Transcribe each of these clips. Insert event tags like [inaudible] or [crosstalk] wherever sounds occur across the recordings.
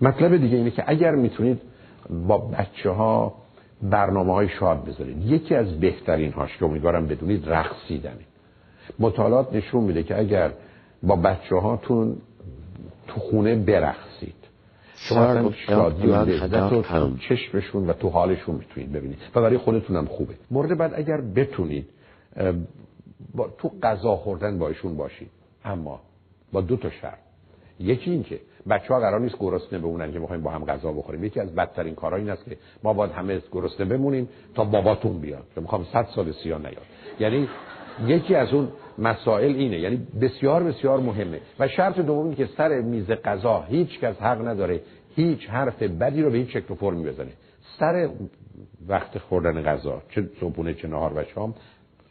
مطلب دیگه اینه که اگر می‌تونید با بچه ها برنامه های شاد بذارید. یکی از بهترین هاش که امیدوارم بدونید رقصیدنه. مطالعات نشون میده که اگر با بچه هاتون تو خونه برقصید شما شادی و تو چشمشون و تو حالشون می‌تونید ببینید و برای خودتون هم خوبه. مورد بعد اگر بتونید با تو غذا خوردن باشون باشید. اما با دو تا شرط. یکی این که بچه ها قرار نیست گرسنه بمونن که می‌خوایم با هم غذا بخوریم. یکی از بدترین کارها این است که ما باید همه گرسنه بمونیم تا باباتون بیاد. که می‌خوام صد سال سیا نیاد. یعنی یکی از اون مسائل اینه. یعنی بسیار بسیار مهمه. و شرط دومی که سر میز غذا هیچ کس حق نداره هیچ حرف بدی رو به هیچ شکل و فرمی بزنه. سر وقت خوردن غذا چه صبحونه چه نهار و شام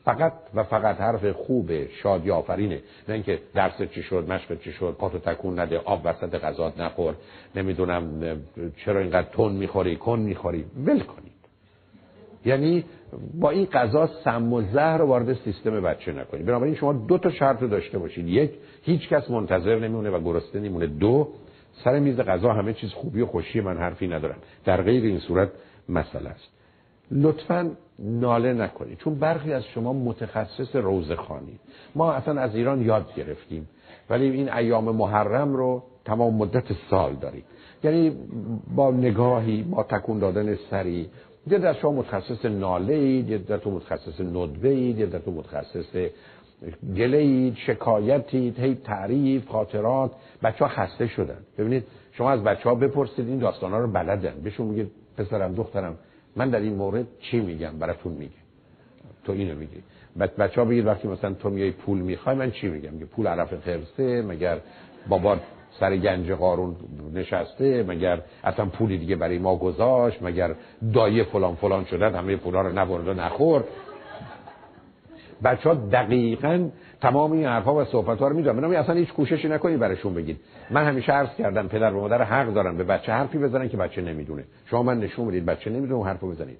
فقط و فقط حرف خوب شادی آفرینه نه اینکه درس چی شد مشق چی شد پاتو تکون نده آب وسط غذات نخور. نمی‌دونم چرا اینقدر تون می‌خوری کن می‌خوری. ول کنید. یعنی با این غذا سم و زهر وارد سیستم بچه نکنید. بنابراین شما دو تا شرط رو داشته باشید. یک هیچ کس منتظر نمیمونه و گرسنه نمیمونه. دو سر میز غذا همه چیز خوبی و خوشی من حرفی ندارم. در غیر این صورت مسئله است. لطفا ناله نکنید چون برخی از شما متخصص روزخانی ما اصلا از ایران یاد گرفتیم. ولی این ایام محرم رو تمام مدت سال داریم. یعنی با نگاهی با تکون دادن سری. یه در شما متخصص ناله اید یه در تو متخصص ندوه اید یه در تو متخصص گله اید شکایتید هی تعریف خاطرات. بچه ها خسته شدن. ببینید شما از بچه ها بپرسید این داستان ها رو بلدن. بهشون میگه پسرم دخترم من در این مورد چی میگم؟ براتون میگه تو اینو میگی. بعد بچه ها بگید وقتی مثلا تو میای پول می‌خوای من چی میگم؟ میگه پول عرف خرسه مگر بابا سر گنج قارون نشسته مگر اصلا پولی دیگه برای ما گذاشت مگر دایه فلان فلان شدن همه پولا رو نبرد و نخور بچه ها دقیقا تمام این حرفا و صحبت ها رو می‌دونن اصلا هیچ کوششی نکنید براشون بگید. من همیشه عرض کردم پدر و مادر حق دارن به بچه حرفی بزنن که بچه نمی‌دونه. شما من نشون می‌دید بچه نمی‌دونه حرفو بزنید.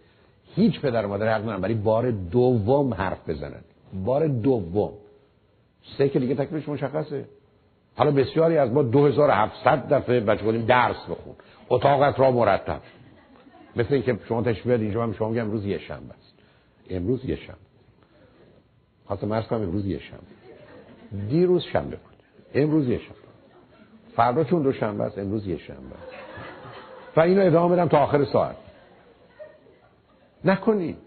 هیچ پدر و مادر حق ندارن برای بار دوم حرف بزنن. بار دوم. سه که دیگه تکلیفش مشخصه. حالا بسیاری از ما 2700 دفعه بچه گفتیم درس بخون. اتاقت را مرتب. مثل اینکه شما تشبیه اینجا من شما میگم امروز یه شنبه است. امروز یه شنبه. خواستم مرز کنم امروز یه شنبه. دیروز شنبه بود. امروز یه شنبه. فردا چون دو شنبه است امروز یه شنبه. و اینو ادامه بدم تا آخر ساعت. نکنید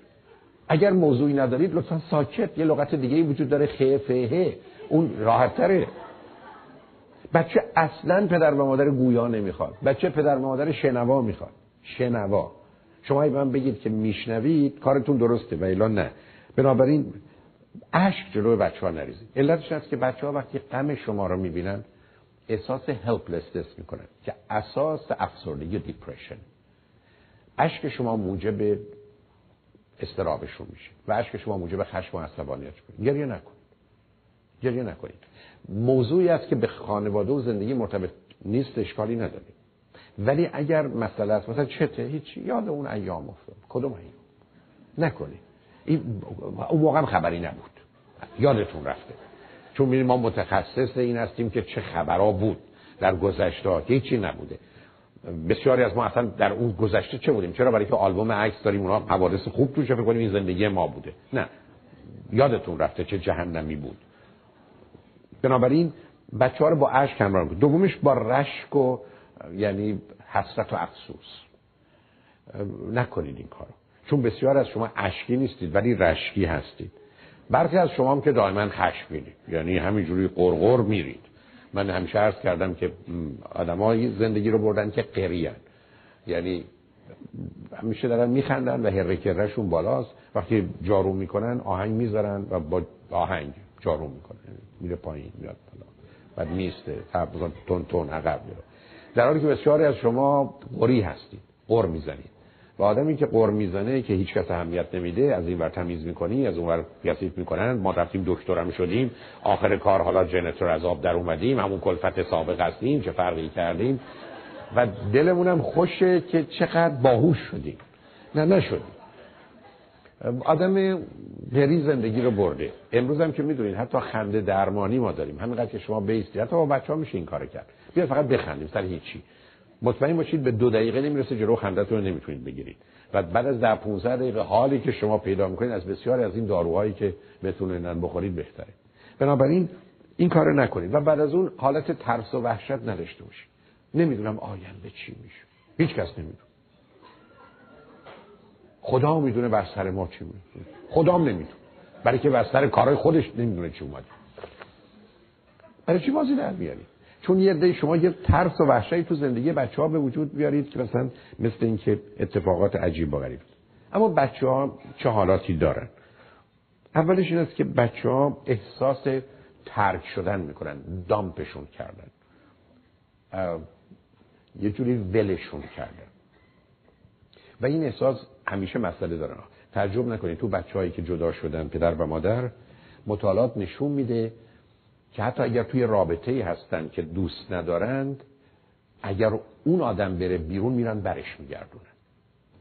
اگر موضوعی ندارید لطفا ساکت. یه لغت دیگه وجود داره خفه اون راحت تره. بچه اصلا پدر و مادر گویا نمی‌خواد. بچه پدر و مادر شنوا می‌خواد. شنوا. شما من بگید که میشنوید کارتون درسته و الا نه. بنابراین اشک جلوی بچه ها نریزید علتش هست که بچه ها وقتی غم شما رو می‌بینن احساس هلپلسنس می‌کنن که اساس افسردگی و دیپریشن اشک شما موجب استرابشون میشه و اشک شما موجب خشم و عصبانیت میشه گریه نکنید. گریه نکنید. موضوعی است که به خانواده و زندگی مرتبط نیست اشکالی نداریم ولی اگر مسئله است مثلا چته هیچ یاد اون ایام افتاد. کدوم ایام؟ نکنید. این اون موقع خبری نبود. یادتون رفته. چون میریم ما متخصص این هستیم که چه خبرها بود در گذشته. هیچی نبوده. بسیاری از ما اصلا در اون گذشته چه بودیم؟ چرا برای که آلبوم عکس داریم اونا حوادث خوب توش فکر کنیم؟ این زندگی ما بوده. نه. یادتون رفته چه جهنمی بود. بنابراین بچه ها رو با عشق همراه بود دومش با رشک و یعنی حسرت و افسوس. نکنید این کارو. چون بسیار از شما اشکی نیستید ولی رشکی هستید. برخی از شما هم که دائما خشمگینید یعنی همینجوری قرقر میرید. من همیشه عرض کردم که آدمای زندگی رو بردن که قریان. یعنی همیشه دارن میخندن و هر کرشون بالاست. وقتی جارو می‌کنن آهنگ می‌ذارن و با آهنگ جارو می‌کنن. میره پایین میاد بالا. بعد میسته تون تون عقب میره. در حالی که بسیاری از شما قری هستید قر می‌زنید. و آدمی که قر می‌زنه که هیچ کس اهمیت نمیده از این ور تمیز می‌کنی از اون ور کثیف می‌کنن ما رفتیم دکترم شدیم آخر کار حالا جنتر از آب در اومدیم همون کلفت سابق هستیم چه فرقی کردیم؟ و دلمونم خوشه که چقدر باهوش شدیم. نه نشدیم. آدم گری زندگی رو برده. امروز هم که می‌دونید حتی خنده درمانی ما داریم. همینقدر که شما بیستی حتی با بچه ها میشه این کار کرد. بیا فقط بخندیم سر هیچی. مطمئن باشید به دو دقیقه نمی‌رسه جلو خندتون رو نمی‌تونید بگیرید. و بعد از در 15 دقیقه حالی که شما پیدا می‌کنید از بسیاری از این داروهایی که بتونن بخورید بهتره. بنابراین این کار نکنید. و بعد از اون حالت ترس و وحشت نداشته باشید. نمی‌دونم آینده چی میشه. هیچ کس نمی‌دونه. خدا می‌دونه بر سر ما چی میشه خدام نمی‌دونه. برای که بر سر کارهای خودش نمی‌دونه چی اومده. برای چی بازی در بیارید چون یه عده شما یه ترس و وحشتی تو زندگی بچه ها به وجود بیارید که مثلا مثل اینکه اتفاقات عجیب و غریب. اما بچه ها چه حالاتی دارن؟ اولش این است که بچه ها احساس ترک شدن می‌کنن دامپشون کردن. یه جوری ولشون کردن. و این احساس همیشه مسئله داره. تعجب نکنید تو بچههایی که جدا شدن پدر و مادر مطالعات نشون میده که حتی اگر توی رابطه هستن که دوست ندارند اگر اون آدم بره بیرون میرن برش میگردونن.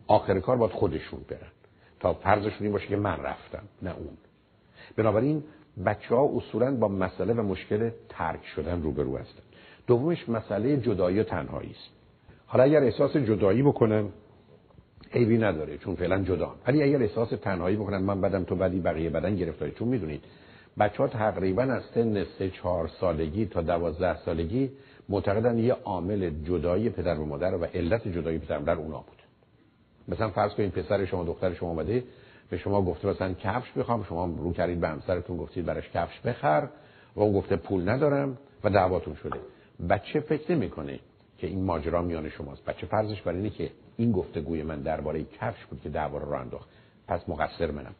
آخر کار باید خودشون برن. تا فرضشون این باشه که من رفتم نه اون. بنابراین بچه ها اصولا با مسئله و مشکل ترک شدن روبرو هستن. دومش مسئله جدایی و تنهایی است. حالا اگر احساس جدایی بکنن عیبی نداره چون فعلا جدا. ولی اگر احساس تنهایی بکنن من بدم تو بدی بقیه بدن گرفتاری. چون می‌دونید بچه ها تقریبا از سن سه چهار سالگی تا دوازده سالگی معتقدن یه عامل جدایی پدر و مادر و علت جدایی پدر و مادر اونا بود. مثلا فرض کنید پسر شما دختر شما اومده به شما گفته مثلا کفش بخوام شما رو کردید به همسرتون گفتید براش کفش بخر و اون گفته پول ندارم و دعواتون شده. بچه فکر نمی‌کنه که این ماجرا میان شماست. بچه فرضش بر اینه که این گفتگوی من درباره کفش بود که دعوا رو انداخت. پس مقصر منم.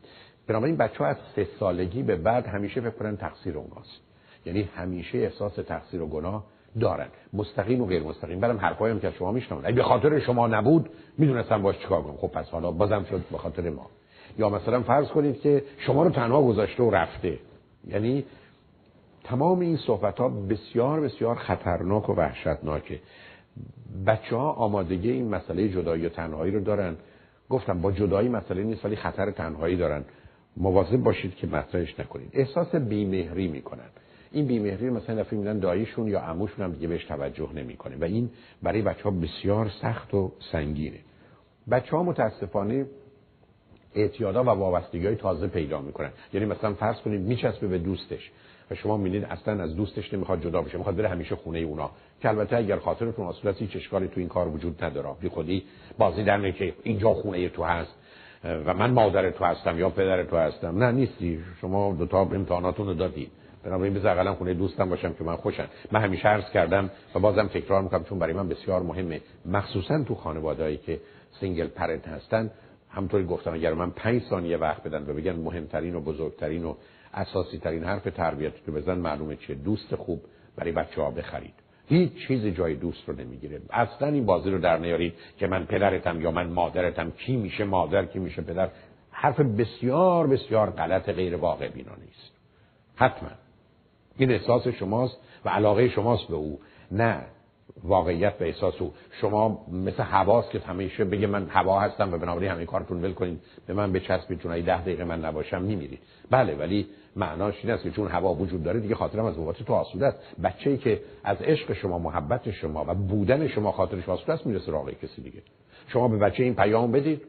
بنابراین بچه ها از سه سالگی به بعد همیشه فکر کنن تقصیر اوناست. یعنی همیشه احساس تقصیر و گناه دارن. مستقیم و غیر مستقیم. برم حرفایی هم که شما میشنون اگه به خاطر شما نبود می‌دونستم باش چیکار کنم. خب پس حالا بازم شد به خاطر ما. یا مثلا فرض کنید که شما رو تنها گذاشته و رفته. یعنی تمام این صحبت ها بسیار بسیار خطرناک و وحشتناکه. بچه ها آمادگی این مسئله جدایی و تنهایی رو دارن. گفتم با جدایی مسئله نیست ولی خطر تنهایی دارن. مواظب باشید که مطرحش نکنید. احساس بیمهری می‌کنن. این بیمهری مثلا دفعه میدن داییشون یا عموشون هم دیگه بهش توجه نمی‌کنه و این برای بچه ها بسیار سخت و سنگینه. بچه ها متاسفانه اعتیادا و وابستگی های تازه پیدا می‌کنن. یعنی مثلا فرض کنید میچسبه به دوستش و شما می‌بینید اصلا از دوستش نمی‌خواد جدا بشه می‌خواد بره همیشه خونه اونا. که البته اگر خاطرتون اصلا هیچ اشکالی تو این کار وجود نداره بی خودی بازی در که اینجا خونه تو هست. و من مادر تو هستم یا پدر تو هستم. نه نیستی. شما دو تا امتحاناتون رو دادید بنابراین بذار اقلا خونه دوستم باشم که من خوشم. من همیشه عرض کردم و بازم تکرار می‌کنم چون برای من بسیار مهمه. مخصوصا تو خانوادهایی که single parent هستن همطوری گفتم اگر من پنج ثانیه وقت بدن و بگن مهمترین و بزرگترین و اساسی ترین حرف تربیت رو بزن معلومه چیه. دوست خوب برای بچه ها بخرید. هیچ چیز جای دوست رو نمی‌گیره. اصلا این بازی رو در نیارید که من پدرتم یا من مادرتم کی میشه مادر کی میشه پدر؟ حرف بسیار بسیار غلط غیر واقع بینانه است حتما. این احساس شماست و علاقه شماست به او. نه. واقعیت و احساس او. شما مثل هواست که همیشه بگه من هوا هستم و بنابراین همین کارتون ول کنید به من بچسبید چون ده دقیقه من نباشم میمیرید. بله ولی معناش این است که چون هوا وجود داره دیگه خاطرم از بابات تو آسوده است. بچه‌ای که از عشق شما محبت شما و بودن شما خاطرش آسوده است می‌رسه راقه کسی دیگه. شما به بچه این پیام بدید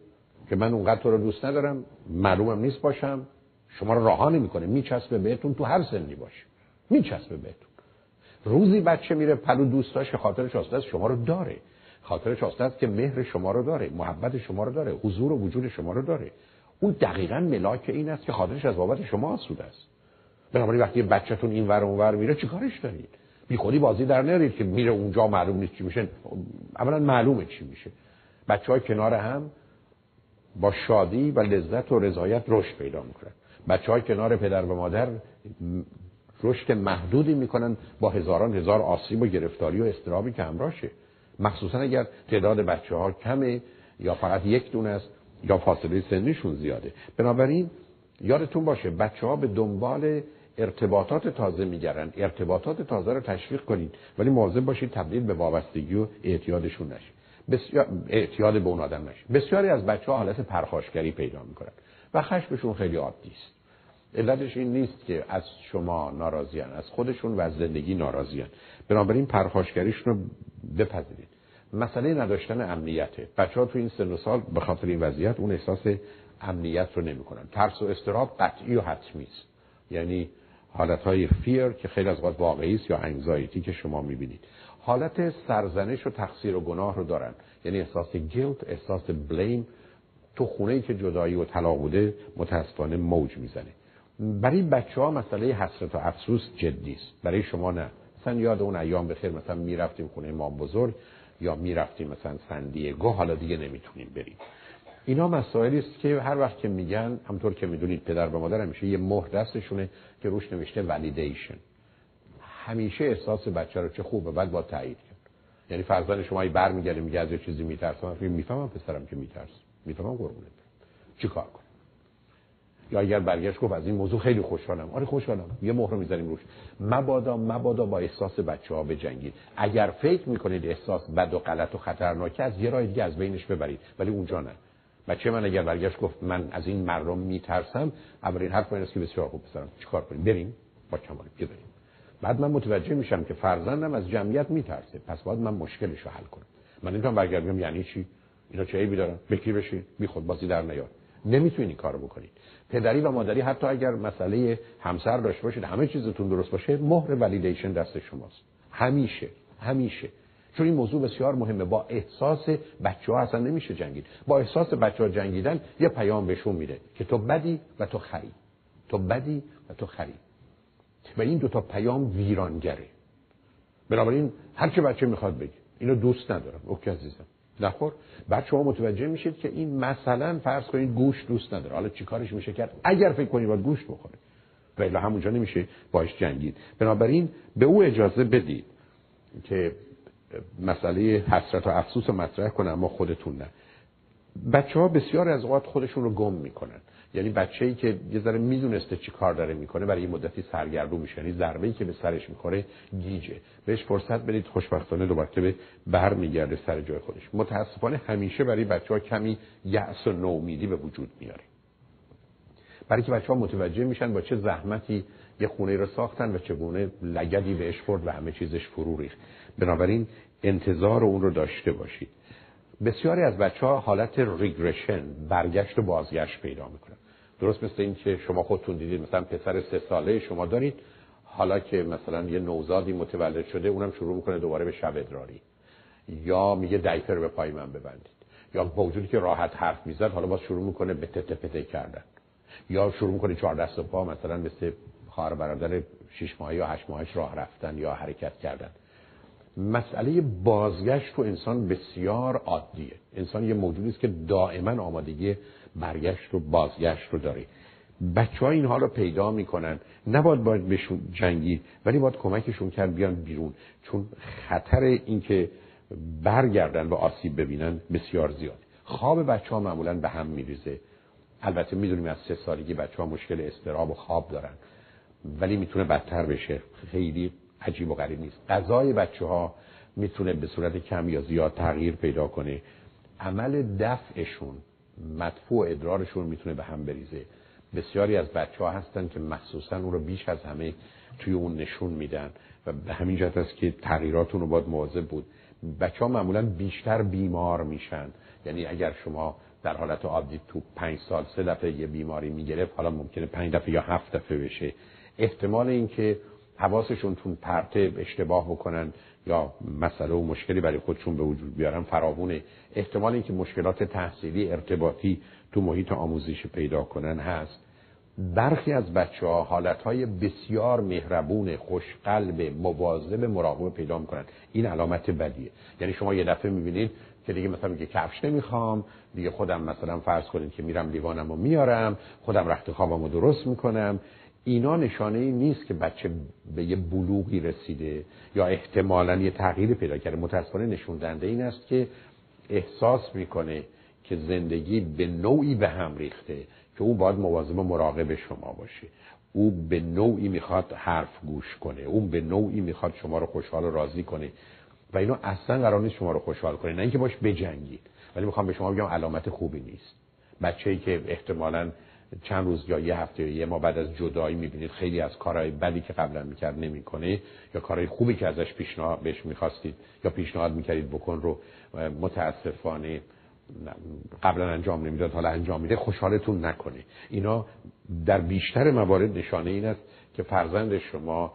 که من اونقدر تو رو دوست ندارم معلومم نیست باشم. شما رو راها نمی‌کنه. میچسبه بهتون تو هر سنی باشه. میچسبه بهتون. روزی بچه میره پلو دوست داشت که خاطرش آسوده است شما رو داره. خاطرش آسوده است که مهر شما رو داره محبت شما رو داره حضور و وجود شما رو داره. اون دقیقا ملاک این است که خاطرش از بابت شما آسوده است. بنابراین وقتی بچهتون این ور اون ور میره چیکارش دارید؟ بی خودی بازی در نیارید که میره اونجا معلوم نیست چی میشه. اولا معلومه چی میشه. بچه های کنار هم با شادی و لذت و رضایت رشد پیدا می‌کنن. بچه های کنار پدر و مادر رشد محدودی می‌کنن با هزاران هزار آسیب و گرفتاری و استرابی که همراهشه. مخصوصا اگر تعداد بچه ها کمه یا فقط یک دونه است یا فاصله سنیشون زیاده. بنابراین یادتون باشه بچه ها به دنبال ارتباطات تازه میگردن. ارتباطات تازه رو تشویق کنید ولی مواظب باشید تبدیل به وابستگی و اعتیادشون نشه. بسیار اعتیاد به اون آدم نشه. بسیاری از بچه ها حالت پرخاشگری پیدا می‌کنن و خشمشون خیلی عادی است. علتش این نیست که از شما ناراضیان از خودشون و از زندگی ناراضیان. بنابراین پرخاشگریشون رو بپذیرید. مسئله نداشتن امنیته بچه ها تو این سن و سال به خاطر این وضعیت اون احساس امنیت رو نمی‌کنن. ترس و استراب قطعی و حتمی است. یعنی حالت های فیر که خیلی از وقت واقعی است یا انگزایتی که شما می‌بینید. حالت سرزنش و تقصیر و گناه رو دارن. یعنی احساس گیلت احساس بلیم تو خونه ای که جدایی و طلاق بوده متاسفانه موج می‌زنه. برای بچه ها مسئله حسرت و افسوس جدی است. برای شما نه. مثلا یاد اون ایام بخیر مثلا می‌رفتیم خونه ما بزرگ یا می‌رفتیم مثلا سندیگو حالا دیگه نمی‌تونیم بریم. اینا مسائلی است که هر وقت که میگن همطور که می‌دونید پدر و مادر همیشه یه مهر دستشونه که روش نوشته ولیدیشن همیشه احساس بچه رو چه خوبه بعد با تایید کرد. یعنی فرزند شما برمیگرده میگه از یه چیزی میترسم. می‌فهمم پسرم که میترس می‌فهمم قربونت چی کار کنم؟ یا اگر برگشت گفت از این موضوع خیلی خوشحالم. آره خوشحالم. یه مهر می‌ذاریم روش. مبادا مبادا با احساس بچه ها بجنگید اگر فکر می‌کنید احساس بد و غلط و خطرناکه از یه راه دیگه از بینش ببرید. ولی اونجا نه. بچه من اگر برگشت گفت من از این مردم میترسم اولین حرف من است که بسیار خوب پسرم چیکار کنیم؟ بریم با کمال بریم. بعد من متوجه میشم که فرزندم از جمعیت میترسه. پس باید من مشکلش رو حل کنم. من نمی‌تونم برگردم یعنی چی؟ اینا چه عیبی دارن؟ بکی بشین؟ بی خود بازی در نیار. نمی‌تونید کارو بکنید پدری و مادری حتی اگر مسئله همسر داشته باشید همه چیزتون درست باشه مهر ولیدیشن دست شماست. همیشه همیشه. چون این موضوع بسیار مهمه. با احساس بچه ها اصلا نمیشه جنگید. با احساس بچه ها جنگیدن یه پیام بهشون میده که تو بدی و تو خری. تو بدی و تو خری. و این دوتا پیام ویرانگره. بنابراین هر چه بچه می‌خواد بگی اینو دوست ندارم. اوکی عزیزم. نخور. بعد شما متوجه میشید که این مثلا فرض کنید گوش دوست نداره. حالا چیکارش میشه کرد؟ اگر فکر کنید باید گوشت بخوره. ولی همونجا نمیشه باش جنگید. بنابراین به او اجازه بدید که مسئله حسرت و افسوس رو مطرح کنه اما خودتون نه. بچه ها بسیار از اوقات خودشون رو گم می‌کنن. یعنی بچه ای که یه ذره می‌دونسته چی کار داره می‌کنه برای یه مدتی سرگردون میشه. یعنی ضربه ای که به سرش می‌خوره گیجه. بهش فرصت بدید خوشبختانه دوباره به بر میگرده سر جای خودش. متاسفانه همیشه برای بچه ها کمی یأس و نومیدی به وجود میاره. برای که بچه ها متوجه میشن با چه زحمتی یه خونه رو ساختن و چگونه لگدی بهش خورد و همه چیزش فرو ریخت. بنابراین انتظار اون رو داشته باشید. بسیاری از بچه ها حالت ریگرشن برگشت و بازگشت پیدا می‌کنن. درست مثل این که شما خودتون دیدید مثلا پسر سه ساله شما دارید حالا که مثلا یه نوزادی متولد شده اونم شروع می‌کنه دوباره به شب ادراری. یا میگه دایپر به پای من ببندید. یا با وجودی که راحت حرف می‌زد حالا باز شروع می‌کنه به تته پته کردن. یا شروع می‌کنه چهار دست و پا مثلا مثل خواهر برادر شش ماهه یا هشت ماهش راه رفتن یا حرکت کردن. مسئله بازگشت تو انسان بسیار عادیه. انسان یه موجودی است که دائما آمادگی برگشت و بازگشت رو داره. بچه ها این رو پیدا می‌کنن. نباید باید بهشون جنگی ولی باید کمکشون کرد بیان بیرون. چون خطر اینکه برگردن و آسیب ببینن بسیار زیاد خواب بچه ها معمولا به هم میریزه. البته می‌دونیم از سه سالگی بچه ها مشکل استراب و خواب دارن. ولی می‌تونه بدتر بشه. خیلی عجیب و غریب نیست. غذای بچه ها می‌تونه به صورت کم یا زیاد تغییر پیدا کنه. عمل دفعشون مدفوع ادرارشون می‌تونه به هم بریزه. بسیاری از بچه ها هستن که مخصوصا اون رو بیش از همه توی اون نشون میدن و به همین جهت است که تغییراتون رو باید مواظب بود. بچه ها معمولا بیشتر بیمار میشن. یعنی اگر شما در حالت عادی تو پنج سال سه دفعه یه بیماری می‌گرفت حالا ممکنه پنج دفعه یا هفت دفعه بشه. احتمال اینکه حواسشون تون پرته اشتباه بکنن یا مسئله و مشکلی برای خودشون به وجود بیارن فراوونه. احتمال اینکه مشکلات تحصیلی ارتباطی تو محیط آموزشی پیدا کنن هست. برخی از بچه ها حالت های بسیار مهربون خوشقلب مواظب مراقبه پیدا می‌کنن. این علامت بدیه. یعنی شما یه دفعه می‌بینید که دیگه مثلا میگه کفش نمی‌خوام دیگه خودم مثلا فرض کنید که میرم لیوانم و میارم خودم رخت خوابم رو درست می‌کنم. اینا نشانه ای نیست که بچه به یه بلوغی رسیده یا احتمالا یه تغییری پیدا کرده. متاسفانه نشون دهنده این است که احساس می‌کنه که زندگی به نوعی به هم ریخته که او باید مواظب و مراقب شما باشه. او به نوعی می‌خواد حرف گوش کنه اون به نوعی می‌خواد شما رو خوشحال و راضی کنه. و اینا اصلا قرار نیست شما رو خوشحال کنه. نه اینکه باش بجنگید ولی می‌خوام به شما بگم علامت خوبی نیست. بچه‌ای که احتمالاً چند روز یا یه هفته یا یه ما بعد از جدایی می‌بینید خیلی از کارهای بدی که قبلا می‌کرد نمی‌کنه یا کارهای خوبی که ازش پیشنهاد بهش می‌خواستید یا پیشنهاد می‌کردید بکن رو متاسفانه قبلا انجام نمی‌داد حالا انجام میده خوشحالتون نکنه اینا در بیشتر موارد نشانه این است که فرزند شما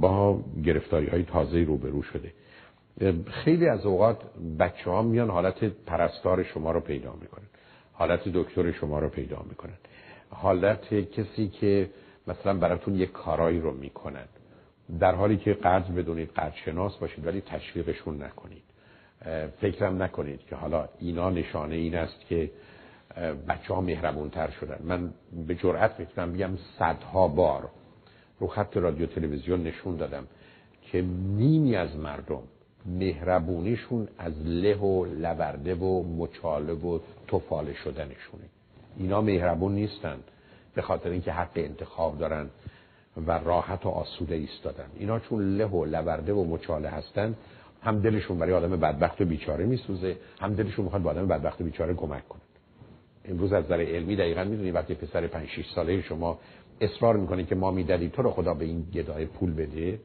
با گرفتاری های تازه روبرو شده. خیلی از اوقات بچه ها میان حالت پرستار شما رو پیدا می‌کنن حالت دکتر شما رو پیدا می‌کنن. حالت کسی که مثلا براتون یک کارایی رو می‌کنن. در حالی که قرض بدونید قرض شناس باشید ولی تشویقشون نکنید. فکرم نکنید که حالا اینا نشانه این است که بچه ها مهربون تر شدن. من به جرأت می‌تونم بگم صدها بار رو خط رادیو تلویزیون نشون دادم که نیمی از مردم مهربونیشون از له و لبرده و مچاله و توفاله شدنشونه. اینا مهربون نیستن به خاطر اینکه حق انتخاب دارن و راحت و آسوده ایستادن. اینا چون له و لبرده و مچاله هستن هم دلشون برای آدم بدبخت و بیچاره میسوزه هم دلشون می‌خواد به آدم بدبخت و بیچاره کمک کنه. امروز از نظر علمی دقیقا می‌دونی وقتی پسر 5 6 ساله شما اصرار می‌کنه که ما می‌دادیم تو رو خدا به این گدای پول بده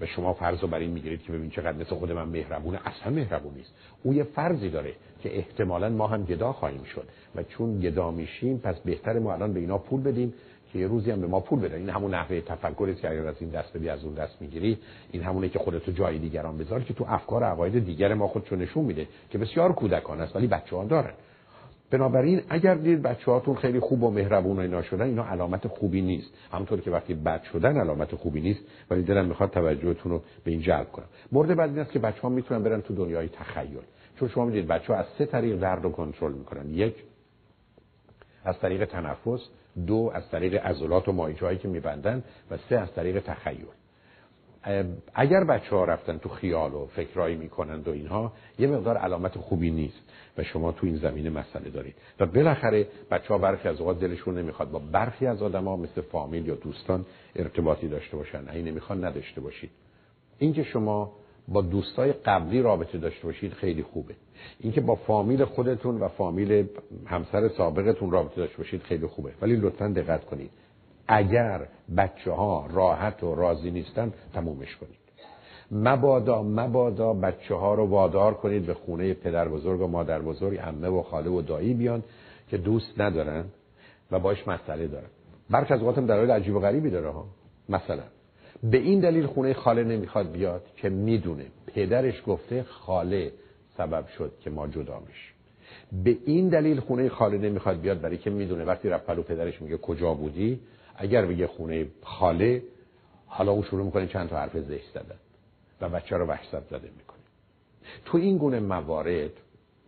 و شما فرض رو بر این می‌گیرید که ببین چقدر مثل خود من مهربونه. اصلا مهربون نیست. او یه فرضی داره که احتمالا ما هم گدا خواهیم شد. و چون گدا میشیم پس بهتر ما الان به اینا پول بدیم که یه روزی هم به ما پول بدن. این همون نحوه تفکری که اگر از این دست بدی از اون دست می‌گیری این همونه که خودتو جای دیگران بذار که تو افکار و عقاید دیگر ما خودشو نشون میده که بسیار کودکانه است ولی بچه ها دارن. بنابراین اگر دید بچه هاتون خیلی خوب و مهربون و اینا شدن اینا علامت خوبی نیست. همونطور که وقتی بد شدن علامت خوبی نیست ولی دلم می‌خواد توجهتون رو به این جلب کنم. مورد بعد این است که بچه ها می‌تونن برن تو دنیای تخیل. چون شما می‌دید بچه ها از سه طریق درد رو کنترل می‌کنن. یک از طریق تنفس. دو از طریق عضلات و مایجایی که میبندن. و سه از طریق تخیل. اگر بچه ها رفتن تو خیال و فکرایی می‌کنند و اینها یه مقدار علامت خوبی نیست و شما تو این زمینه مسئله دارید. و بالاخره بچه ها برخی از اوقات دلشون نمی‌خواد با برخی از آدم ها مثل فامیل یا دوستان ارتباطی داشته باشن. این نمی‌خوان نداشته باشید. اینکه شما با دوستای قبلی رابطه داشته باشید خیلی خوبه. اینکه با فامیل خودتون و فامیل همسر سابقتون رابطه داشته باشید خیلی خوبه. ولی لطفا دقت کنید. اگر بچه ها راحت و راضی نیستن تمومش کنید. مبادا مبادا بچه ها رو وادار کنید به خونه پدر بزرگ و مادر بزرگ عمه و خاله و دایی بیان که دوست ندارن و باش مسئله دارن. برخی از اوقاتم در عجیب و غریبی داره ها. مثلا به این دلیل خونه خاله نمی‌خواد بیاد که می‌دونه پدرش گفته خاله سبب شد که ما جدا میشیم. به این دلیل خونه خاله نمی‌خواد بیاد برای که می‌دونه وقتی رفت پلو پدرش میگه کجا بودی اگر بگه خونه خاله حالا اون شروع می‌کنه چند تا حرف زشت زدن و بچه رو وحشت زده می‌کنه. تو این گونه موارد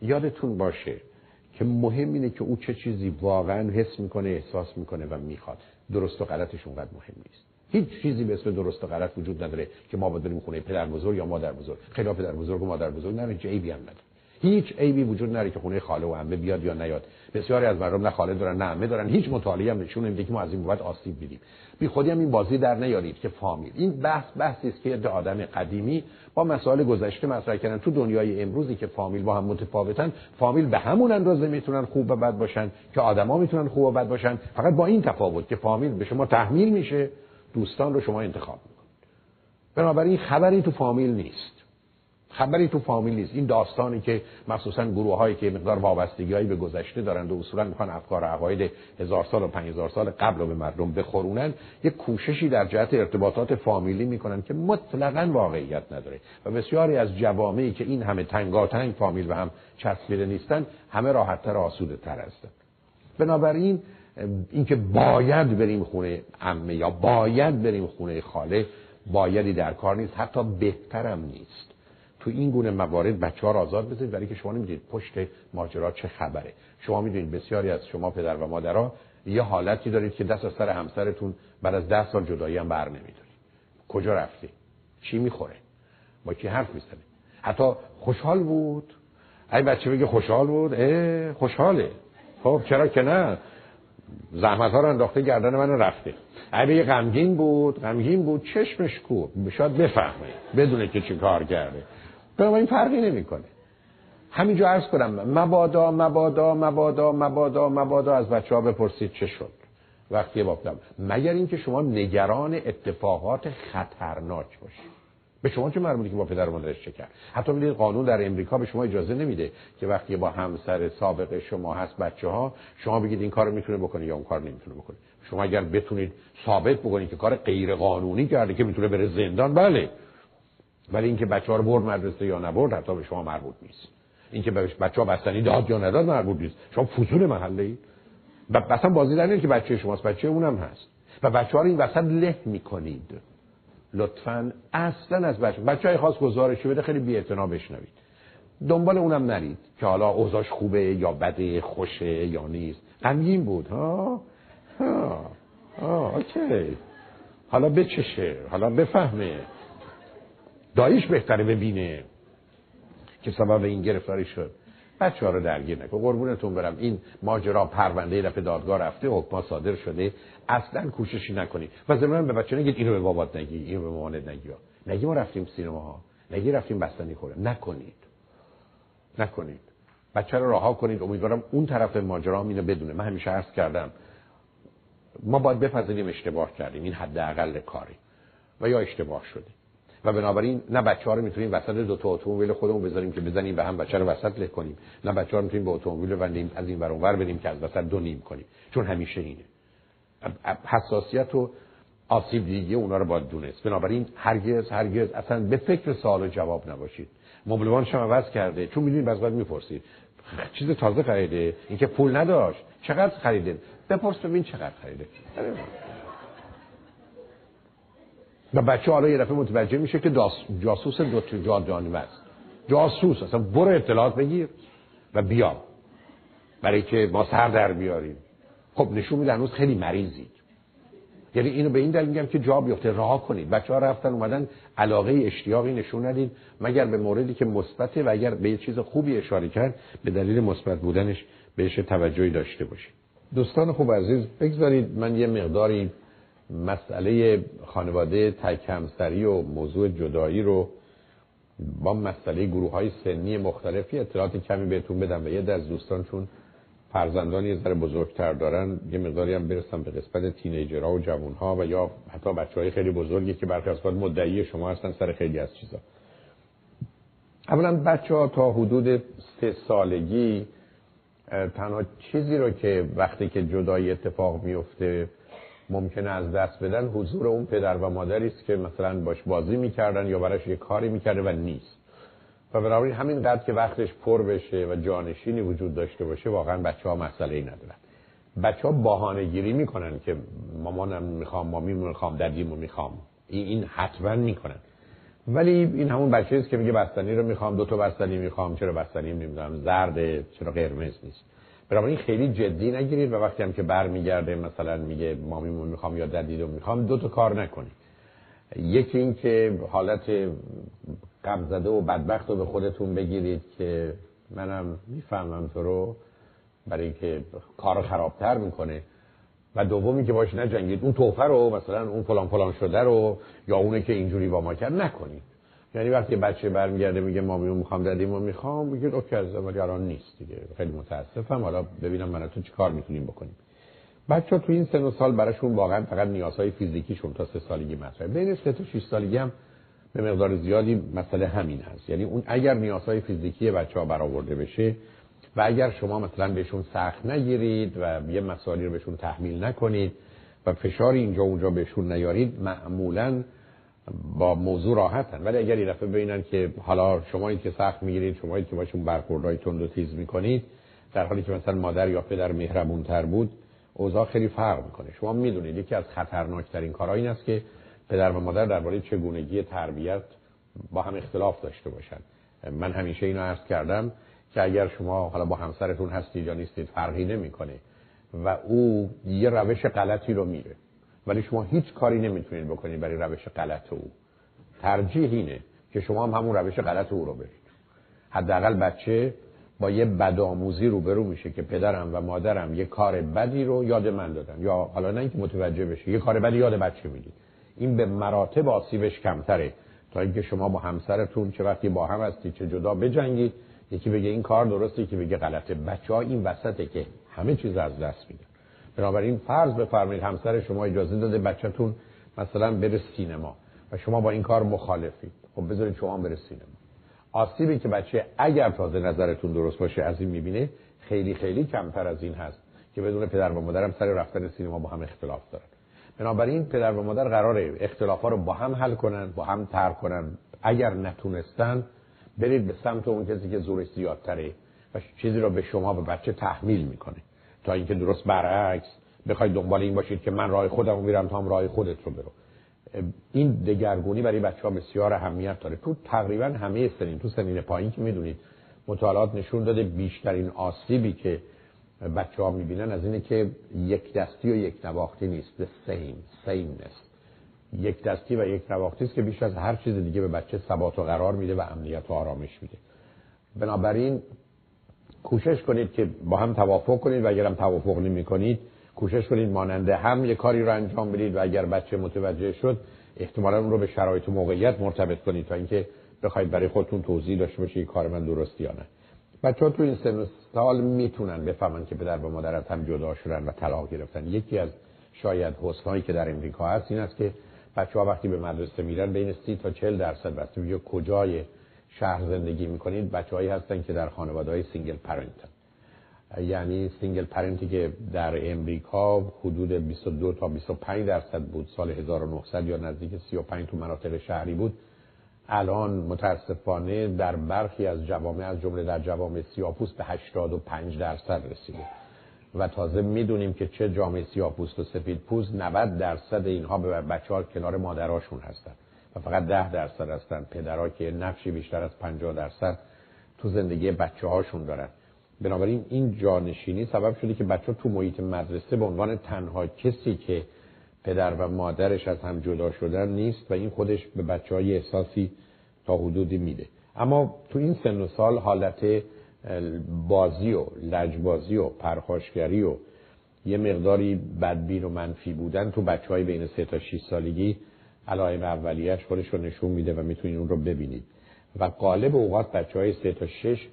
یادتون باشه که مهم اینه که او چه چیزی واقعا حس می‌کنه احساس می‌کنه و می‌خواد. درست و غلطش اونقدر مهم نیست. هیچ چیزی به اسم درست و غلط وجود نداره که ما بدونیم خونه پدر بزرگ یا مادر بزرگ. خیلی پدر بزرگ و مادر بزرگ نه جیبی هم نداره. هیچ عیبی وجود نداره که خونه خاله و عمه بیاد یا نیاد. بسیاری از مردم نه خاله دارن نه عمه دارن. هیچ مطالعه هم نشون نمیده که ما از این بابت آسیب دیدیم بی خودی هم این بازی در نیارید که فامیل این بحث بحثی است که آدم قدیمی با مسائل گذشته مطرح کردن. تو دنیای امروزی که فامیل با هم متفاوتن فامیل به همون اندازه می‌تونن خوب و بد باشن که آدما می‌تونن خوب و بد باشن. فقط با این تفاوت که فامیل به شما تحمیل میشه دوستان رو شما انتخاب می‌کنید بنابراین خبری تو فامیل نیست. خبری تو فامیل نیست. این داستانی که مخصوصا گروه هایی که مقدار وابستگی هایی به گذشته دارند و اصولا می‌خوان افکار عقاید هزار سال و پنج هزار سال قبل رو به مردم بخورونن یک کوششی در جهت ارتباطات فامیلی می‌کنن که مطلقا واقعیت نداره و بسیاری از جوامعی که این همه تنگاتنگ فامیل و هم چسبیده نیستن همه راحتتر و آسوده تر هستن. بنابراین اینکه باید بریم خونه عمه یا باید بریم خونه خاله بایدی در کار نیست. حتی بهترم نیست. تو این گونه موارد بچه ها را آزاد بذارید برای که شما نمی‌دونید پشت ماجرا چه خبره. شما می‌دونید بسیاری از شما پدر و مادرها یه حالتی دارید که دست از سر همسرتون بعد از ده سال جدایی هم بر نمیدارید. کجا رفتی؟ چی می‌خوره؟ با کی حرف می‌زنه حتی خوشحال بود. ای بچه بگه خوشحال بود؟ اه خوشحاله. خب چرا که نه؟ زحمت ها رو انداخته گردن من رفته. ای بگه غمگین بود غمگین بود. چشمش کو شاید بفهمه بدونه که چی کار کرده. این فرقی نمی‌کنه. همینجا عرض کنم مبادا مبادا مبادا مبادا مبادا از بچه ها بپرسید چه شد. وقتی بابدم مگر اینکه شما نگران اتفاقات خطرناک باشید. به شما چه مربوطه که با پدر مادرش چه کرد؟ حتی می‌دید قانون در امریکا به شما اجازه نمیده که وقتی با همسر سابق شما هست بچه ها شما بگید این کارو می‌تونه بکنه یا اون کار نمی‌تونه بکنه. شما اگر بتونید ثابت بکنید که کار غیر قانونی کرده که می‌تونه بره زندان بله. ولی اینکه بچه ها رو برد مدرسه یا نبرد حتی به شما مربوط نیست. اینکه بچه ها بستنی داد یا نداد مربوط نیست. شما فضول محله اید و اصلا بازی در که بچه شماست. بچه اونم هست. و بچه ها رو این وسط له می‌کنید. لطفا اصلا از بچه بچه های خاص گزارشی بده خیلی بی بشنوید. دنبال اونم نرید که حالا اوضاش خوبه یا بده خوشه یا نیست. غمگین بود. ها؟ ها؟ ها اوکی. حالا بچشه. حالا بفهمه. دایش بهتره ببینه. که سبب این گرفتاری شد. بچه ها رو درگیر نکن. قربونتون برم. این ماجرا پرونده دفعه دادگاه رفته. حکما صادر شده. اصلا کوششی نکنید. و زمان به بچه نگید اینو به بابات نگی اینو به مامانت نگی. نگی ما رفتیم سینما ها. نگی رفتیم بستنی خوره. نکنید. نکنید. بچه رو رها کنید. امیدوارم اون طرف ماجرا هم اینو بدونه. من همیشه عرض کردم ما باید بپذیریم اشتباه کردیم. این حداقل کاری. و یا اشتباه شده. و بنابراین نه بچه ها رو می‌تونیم وسط دو تا اتومبیل خودمون بذاریم که بزنیم به هم بچه رو وسط له کنیم. نه بچه ها رو می‌تونیم به اتومبیل بندیم از این ور بدیم که از وسط دو نیم کنیم. چون همیشه اینه. حساسیت و آسیب دیگه اونا رو باید دونست. بنابراین هرگز هرگز اصلا به فکر سوال و جواب نباشید. مبلوانش هم عوض کرده. چون می‌دونید بعضی می‌پرسید. چیز تازه خریده. اینکه پول نداشت. چقدر خریده؟ بپرس ببین چقدر خریده. و بچه حالا یه دفعه متوجه میشه که جاسوس دو جانب است. جاسوس اصلا برو اطلاعات بگیر و بیا. برای که ما سر در بیاریم. خب نشون میده هنوز خیلی مریضید. یعنی اینو به این دلیل میگم که جا بیفته. راه کنید. بچه ها رفتن اومدن علاقه اشتیاقی نشون ندید. مگر به موردی که مثبته و اگر به یه چیز خوبی اشاره کرد به دلیل مثبت بودنش بهش توجهی داشته باشید. دوستان خوب عزیز بگذارید من یه مقداری مسئله خانواده تک همسری و موضوع جدایی رو با مسئله گروه های سنی مختلفی اطلاعات کمی بهتون بدم و یه از دوستان چون فرزندان یه ذره بزرگتر دارن یه مقداری هم برسم به قسمت تینیجرها و جوانها و یا حتی بچه های خیلی بزرگی که برخی از مدعی شما هستن سر خیلی از چیزا. اولا بچه ها تا حدود سه سالگی تنها چیزی رو که وقتی که جدایی اتفاق میفته ممکنه از دست بدن حضور اون پدر و مادری است که مثلا باش بازی می‌کردن یا براش یه کاری می‌کرده و نیست. و بنابراین همین قدر که وقتش پر بشه و جانشینی وجود داشته باشه واقعا بچه ها مسئله ای ندارن. بچه ها بحانه گیری می‌کنن که مامانم می‌خوام مامی می‌خوام ددیمو می‌خوام. این حتما می‌کنن. ولی این همون بچه است که میگه بستنی رو می‌خوام دو تا بستنی می‌خوام چرا بستنی نمی‌دونم زرد چرا قرمز نیست. بنابراین خیلی جدی نگیرید و وقتی هم که برمیگرده مثلا میگه مامیمو می‌خوام یا ددیدو می‌خوام دو تا کار نکنید. یکی این که حالت غم زده و بدبخت رو به خودتون بگیرید که منم می‌فهمم تو رو برای اینکه کار خرابتر می‌کنه. و دومی که باش نجنگید اون توفه رو مثلا اون فلان فلان شده رو یا اونه که اینجوری با ما کرد نکنید. یعنی وقتی بچه برمیگرده میگه مامیو می‌خوام ددیمو می‌خوام میگید اوکی از ولی الان نیست دیگه. خیلی متاسفم. حالا ببینم من تو چی کار می‌تونیم بکنیم. بچه تو این سن و سال براشون واقعا فقط نیازهای فیزیکیشون تا سه سالگی مطرحه. بین سه تا 6 سالگی هم به مقدار زیادی مسئله همین هست. یعنی اون اگر نیازهای فیزیکی بچه ها برآورده بشه و اگر شما مثلا بهشون سخت نگیرید و یه مسائلی رو بهشون تحمیل نکنید و فشاری اینجا اونجا بهشون نیارید معمولا با موضوع راحتن. ولی اگر این دفعه ببینن که حالا شما که سخت می‌گیرید شما که باشون برخوردهای تند و تیز می‌کنید در حالی که مثلا مادر یا پدر مهربونتر بود اوضاع خیلی فرق می‌کنه. شما می‌دونید یکی از خطرناکترین کارها این است که پدر و مادر درباره چگونگی تربیت با هم اختلاف داشته باشن. من همیشه اینو عرض کردم که اگر شما حالا با همسرتون هستید یا نیستید فرقی نمی‌کنه. و او یه روش غلطی رو میره ولی شما هیچ کاری نمی‌تونید بکنید برای روش غلط او. ترجیح اینه که شما هم همون روش غلط او رو برید. حداقل بچه با یه بدآموزی روبرو میشه که پدرم و مادرم یه کار بدی رو یاد من دادن. یا حالا نه اینکه متوجه بشه یه کار بدی یاد بچه می‌دید این به مراتب آسیبش کمتره. تا اینکه شما با همسرتون چه وقتی با هم هستید چه جدا بجنگید یکی بگه این کار درسته یکی بگه غلطه. بچه ها این وسطه که همه چیز از دست میدن. بنابراین فرض بفرمایید همسر شما اجازه داده بچهتون مثلا بره سینما و شما با این کار مخالفید. خب بذارید شما بره سینما. آسیبی که بچه اگر تازه نظرتون درست باشه از این می‌بینه خیلی خیلی کمتر از این هست که بدون پدر و مادرم سر رفتن سینما با هم اختلاف دارن. بنابراین پدر و مادر قراره اختلاف ها رو با هم حل کنن با هم تر کنن. اگر نتونستن برید به سمت اون کسی که زورش زیادتره و چیزی رو به شما به بچه تحمیل می‌کنه. تا اینکه درست برعکس بخواید دنبال این باشید که من راه خودم میرم تا هم راه خودت رو برو. این دگرگونی برای بچه ها بسیار اهمیت داره. تو تقریبا همه سنین تو سنین پایین که می‌دونید مطالعات نشون داده بیشترین آسیبی که بچه ها می‌بینن از اینه که یک دستی و یک نواختی نیست. The same sameness. یک دستی و یک نواختی است که بیش از هر چیز دیگه به بچه ثبات و قرار میده و امنیت و آرامش میده. بنابراین کوشش کنید که با هم توافق کنید و اگر هم توافق نمی کنید کوشش کنید ماننده هم یه کاری رو انجام بدید و اگر بچه متوجه شد احتمالا اون رو به شرایط و موقعیت مرتبط کنید تا اینکه بخواید برای خودتون توضیح داشته باشید کار من درستی یا نه. بچه ها تو این سن سال می‌تونن بفهمن که پدر و مادر هم جدا شدن و طلاق گرفتن. یکی از شاید حسنهایی که در امریکا هست این است که بچه ها وقتی به مدرسه میرن بین 30 تا 40 درصد بسته به کجای شهر زندگی می‌کنید بچه هایی هستن که در خانواده های single parent ن. یعنی single parent ی که در امریکا حدود 22 تا 25 درصد بود سال 1900 یا نزدیک 35 تو مناطق شهری بود. الان متاسفانه در برخی از جوامع از جمله در جوامع سیاپوست به 85 درصد رسیده. و تازه می‌دونیم که چه جامعه سیاپوست و سفید پوست 90 درصد اینها به بچه ها کنار مادراشون هستن. فقط 10 درصد هستن. پدرها که نقشی بیشتر از 50 درصد تو زندگی بچه هاشون دارن. بنابراین این جانشینی سبب شده که بچه تو محیط مدرسه به عنوان تنها کسی که پدر و مادرش از هم جدا شدن نیست و این خودش به بچه های احساسی تا حدودی میده. اما تو این سن و سال حالت بازی و لجبازی و پرخاشگری و یه مقداری بدبین و منفی بودن تو بچه های بین 3 تا 6 سالگی علائم اولیش خودش رو نشون میده و می‌تونید اون رو ببینید و قالب اوقات بچه های 3 تا 6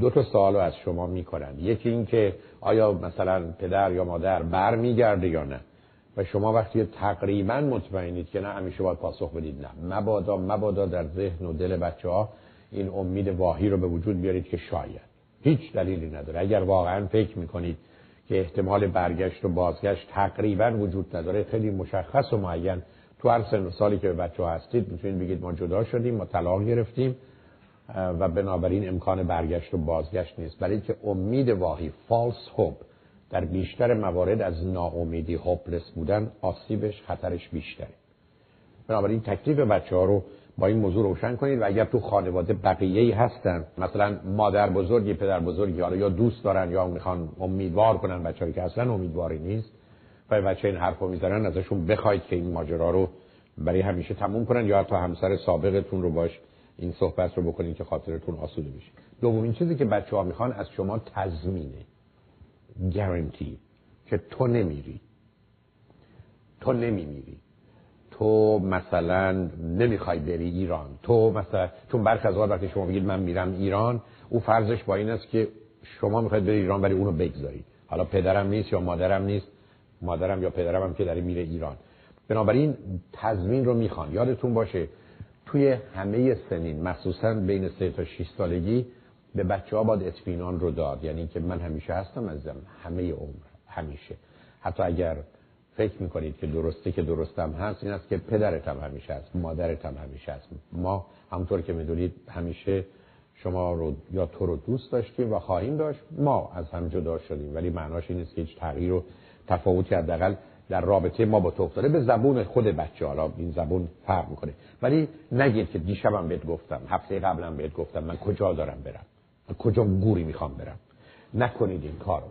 دو تا سوال رو از شما می‌کنن یکی این که آیا مثلا پدر یا مادر بر میگرده یا نه؟ و شما وقتی تقریبا مطمئنید که نه همیشه باید پاسخ بدید نه. مبادا مبادا در ذهن و دل بچه ها این امید واهی رو به وجود بیارید که شاید. هیچ دلیلی نداره. اگر واقعا فکر می‌کنید که احتمال برگشت و بازگشت تقریبا وجود نداره خیلی مشخص و معین تو هر سن سالی که به بچه ها هستید می‌تونید بگید ما جدا شدیم ما طلاق گرفتیم و بنابراین امکان برگشت و بازگشت نیست. برای که امید واهی فالس هوب در بیشتر موارد از ناامیدی هوپلس بودن آسیبش خطرش بیشتره. بنابراین تکلیف بچه ها رو با این موضوع روشن کنید و اگر تو خانواده بقیه ای هستن مثلا مادر بزرگی پدر بزرگی یا دوست دارن یا می‌خوان امیدوار کنن بچه‌ای که اصلا امیدواری نیست و بچه این حرفو می‌زنن ازشون بخواید که این ماجرا رو برای همیشه تموم کنن یا حتی همسر سابقتون رو باش این صحبت رو بکنید که خاطرتون آسوده بشه. دومین چیزی که بچه ها می‌خوان از شما تضمینه. گارانتی که تو نمیری. تو نمیمیری. تو مثلا نمی‌خوای بری ایران. تو مثلا چون برخ از وقتی شما بگید من میرم ایران او فرضش با این است که شما می‌خواید بری ایران ولی اونو بگذارید. حالا پدرم نیست یا مادرم نیست. مادرم یا پدرم هم که داره میره ایران. بنابراین تضمین رو می‌خوان. یادتون باشه توی همه سنین مخصوصا بین سه تا 6 سالگی به بچه ها باید اطمینان رو داد. یعنی که من همیشه هستم ازم همه عمر همیشه. حتی اگر فکر می‌کنید که درسته که درستم هست این است که پدرت هم همیشه هست هم همیشه هست. ما همطور که می‌دونید همیشه شما رو یا تو رو دوست داشتیم و خواهیم داشت. ما از هم جدا شدیم. ولی معناش این نیست که هیچ تغییر و تفاوتی حداقل در رابطه ما با تو افتاده. به زبون خود بچه حالا این زبون فرق می‌کنه. ولی نگید که دیشبم بهت گفتم هفته قبلم بهت گفتم من کجا دارم برم؟ من کجا گوری می‌خوام برم؟ نکنید این کارو.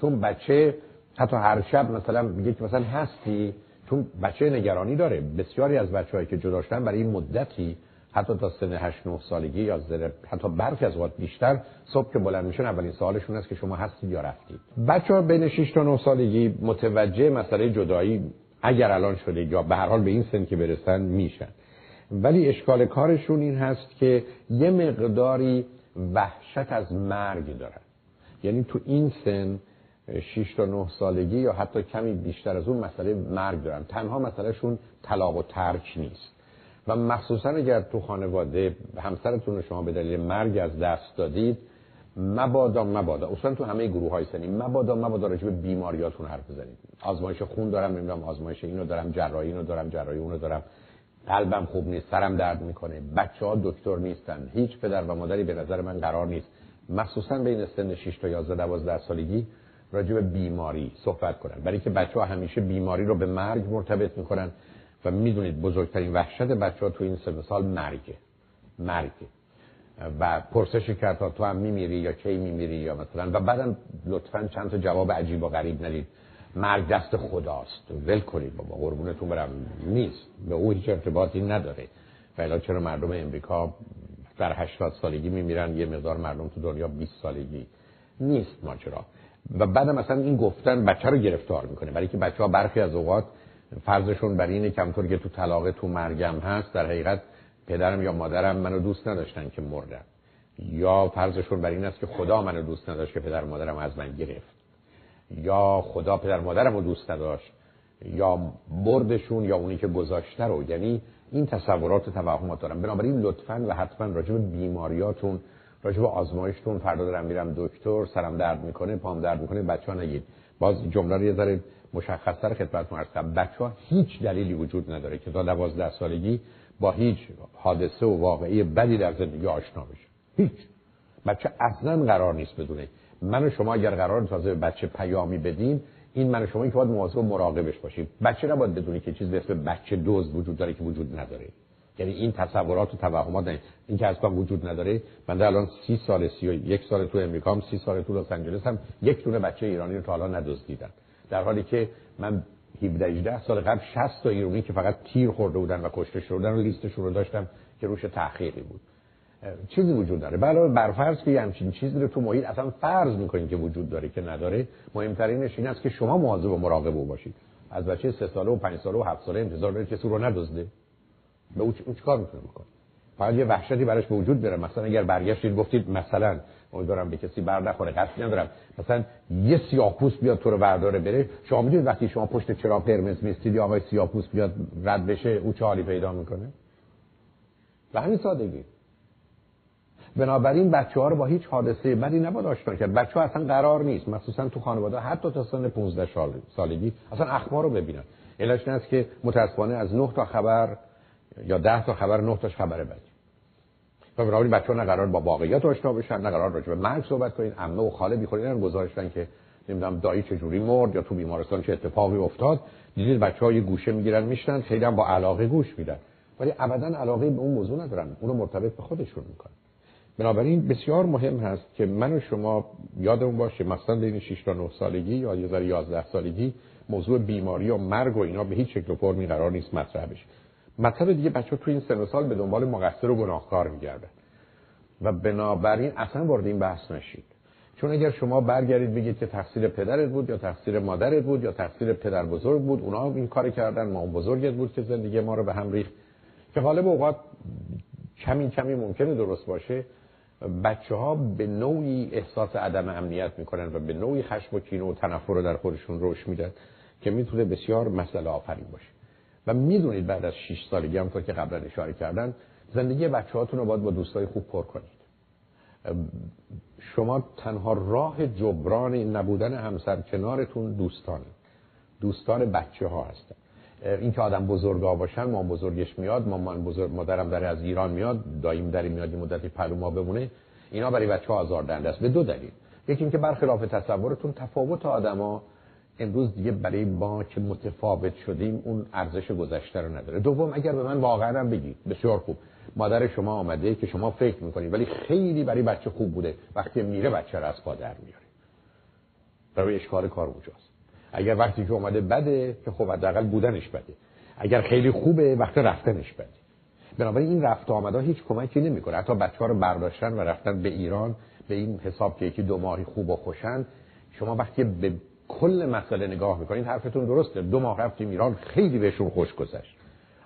چون بچه حتی هر شب مثلا میگه که مثلا هستی چون بچه نگرانی داره. بسیاری از بچه‌هایی که جدا برای این مدتی حتی تا سن 8 9 سالگی یا زیر حتی برخی از وقت بیشتر صبح که بلند میشن اولین سوالشون است که شما هستید یا رفتید. بچه‌ها بین 6 تا 9 سالگی متوجه مسئله جدایی اگر الان شده یا به هر حال به این سن که برسن میشن. ولی اشکال کارشون این هست که یه مقداری وحش وحشت از مرگ دارن. یعنی تو این سن 6 تا 9 سالگی یا حتی کمی بیشتر از اون مسئله مرگ دارن. تنها مسئلهشون طلاق و ترک نیست. و مخصوصا اگر تو خانواده همسرتون رو شما به دلیل مرگ از دست دادید مبادا مبادا. اصلا تو همه گروه های سنی مبادا مبادا راجع به بیماریاتون حرف بزنید. آزمایش خون دارم نمی‌دونم آزمایش اینو دارم جراحی اینو دارم جراحی اونو دارم. قلبم خوب نیست سرم درد می‌کنه بچه ها دکتر نیستن هیچ پدر و مادری به نظر من قرار نیست. مخصوصا بین سن 6 تا 11 12 سالگی راجع به بیماری صحبت کنن. برای که بچه ها همیشه بیماری رو به مرگ مرتبط می‌کنن. و می‌دونید بزرگترین وحشت بچه ها تو این سن سال مرگه. مرگه. و پرسش کرد تا تو هم میمیری یا کی میمیری یا مثلا و بعدم لطفا چند تا جواب عجیب و غریب ندید. مرگ دست خداست. ول کنید بابا قربونتون برم. نیست. به او هیچ ارتباطی نداره. و چرا مردم امریکا در 80 سالگی میمیرن؟ یه مقدار مردم تو دنیا 20 سالگی نیست ماجرا. و بعد مثلا این گفتن بچه رو گرفتار می‌کنه. برای که بچه ها برخی از اوقات فرضشون بر اینه کمطور که تو طلاق تو مرگم هست در حقیقت پدرم یا مادرم منو دوست نداشتن که مردم یا فرضشون بر این است که خدا منو دوست نداشت که پدر مادرم از من گرفت. یا خدا پدر مادرم رو دوست نداشت یا بردشون یا اونی که گذاشته رو. یعنی این تصورات و توهمات دارم. بنابراین لطفا و حتما راجع به بیماریاتون راجع به آزمایشتون فردا دارم میرم دکتر سرم درد می‌کنه پام درد می‌کنه بچه ها نگید. باز جمله رو یه ذره مشخصتر خدمتتون عرض کنم. بچه ها هیچ دلیلی وجود نداره که تا 12 سالگی با هیچ حادثه و واقعی بدی در زندگی آشنا بشه. هیچ. بچه اصلا قرار نیست بدونه. من و شما اگر قرار تازه به بچه پیامی بدیم این من و شما که باید مواظب و مراقبش باشیم. بچه نباید بدونی که چیز به اسم بچه دوز وجود داره که وجود نداره. یعنی این تصورات و توهمات نه این که اصلا وجود نداره. من در الان سی سال سی و یک سال تو امریکا هم سی سال تو لس آنجلس هم یک دونه بچه ایرانی رو تا حالا ندزدیدم. در حالی که من 17 18 سال قبل 60 تا ایرانی که فقط تیر خورده بودن و کشته شدن و لیستشون رو داشتم که روش تحقیقی بود. چیزی وجود داره. بله برفرض که همچین چیزی رو تو محیط اصلا فرض می‌کنید که وجود داره که نداره مهمترینش این است که شما مواظب و مراقب باشید. از بچه سه ساله و پنج ساله و هفت ساله انتظار دارید کسی رو ندزده. به اون چیکار می‌تونه بکنه؟ فقط یه وحشتی براش به وجود بیاره مثلا اگر برگشتید گفتید مثلا امیدوارم به کسی بر نخوره. قصد ندارم. مثلا یه سیاپوس بیاد تو رو برداره بره. شما می‌دونید وقتی شما پشت چرا قرمز میستید یا آقای سیاپوس بیاد رد بشه او چه حالی پیدا می‌کنه؟ به همین سادگی. بنابراین بچه ها رو با هیچ حادثه بدی نباید آشنا کرد. بچه ها اصلا قرار نیست. مخصوصا تو خانواده حتی تا سن 15 سال سالگی اصلا اخبار رو ببینن. علتش این است که متاسفانه از 9 تا خبر یا 10 تا خبر 9 تاش خبر بدی و بنابراین بچه ها نه قرار با واقعیت آشنا بشن نه قرار راجع به مرگ صحبت کنین عمه و خاله بیخورین گزارشن که نمی‌دونم دایی چجوری مرد یا تو بیمارستان چه اتفاقی افتاد. دیدید بچه ها یه گوشه می‌گیرن میشنن خیلی هم با علاقه گوش میدن. ولی ابدا علاقه به اون موضوع ندارن. اون رو مرتبط به خودشون می‌کنن. بنابراین بسیار مهم هست که من و شما یادمون باشه مثلا بین 6 تا 9 سالگی یا یه ذره 11 سالگی موضوع بیماری و مرگ و اینا به هیچ شکل و فرمی قرار نیست مطرح بشه. مطلب دیگه بچه تو این سن سال به دنبال مقصر و گناهکار میگردن و بنابراین اصلا وارد این بحث نشید. چون اگر شما برگردید بگید که تقصیر پدرت بود یا تقصیر مادرت بود یا تقصیر پدر بزرگ بود اونا این کار کردن ما بزرگت بود که زندگی ما رو به هم ریخت. که غالب اوقات کمی کمی ممکنه درست باشه. بچه ها به نوعی احساس عدم امنیت می‌کنن و به نوعی خشم و کینه و تنفر رو در خودشون روش میدن که می‌تونه بسیار مسئله آفرین باشه. و می‌دونید بعد از 6 سالگی هم که قبلا اشاره کردن زندگی بچه هاتون رو باید با دوستای خوب پر کنید. شما تنها راه جبران نبودن همسر کنارتون دوستان دوستان بچه ها هستن. این که آدم بزرگا باشن ما بزرگش میاد مامان بزرگ مادرم داره از ایران میاد دایم داری میاد این مدتی پلو ما بمونه اینا برای بچه ها آزاردنده است. به دو دلیل. یکی اینکه برخلاف تصورتون تفاوت آدما امروز دیگه برای ما که متفاوت شدیم اون ارزش گذشته رو نداره. دوم اگر به من واقعا هم بگید بسیار خوب. مادر شما آمده که شما فکر می‌کنید ولی خیلی برای بچه خوب بوده. وقتی میره بچه رو از پادر میاره. برای اشکال کار اونجاست. اگر وقتی که اومده بده که خب حداقل بودنش بده. اگر خیلی خوبه وقت رفتنش بده. بنابراین این رفت آمده هیچ کمکی نمی‌کنه. حتی بچه ها رو برداشتن و رفتن به ایران به این حساب که یکی دو ماهی خوب و خوشن. شما وقتی به کل مسئله نگاه می‌کنید حرفتون درسته. دو ماه رفتیم ایران خیلی بهشون خوش گذشت.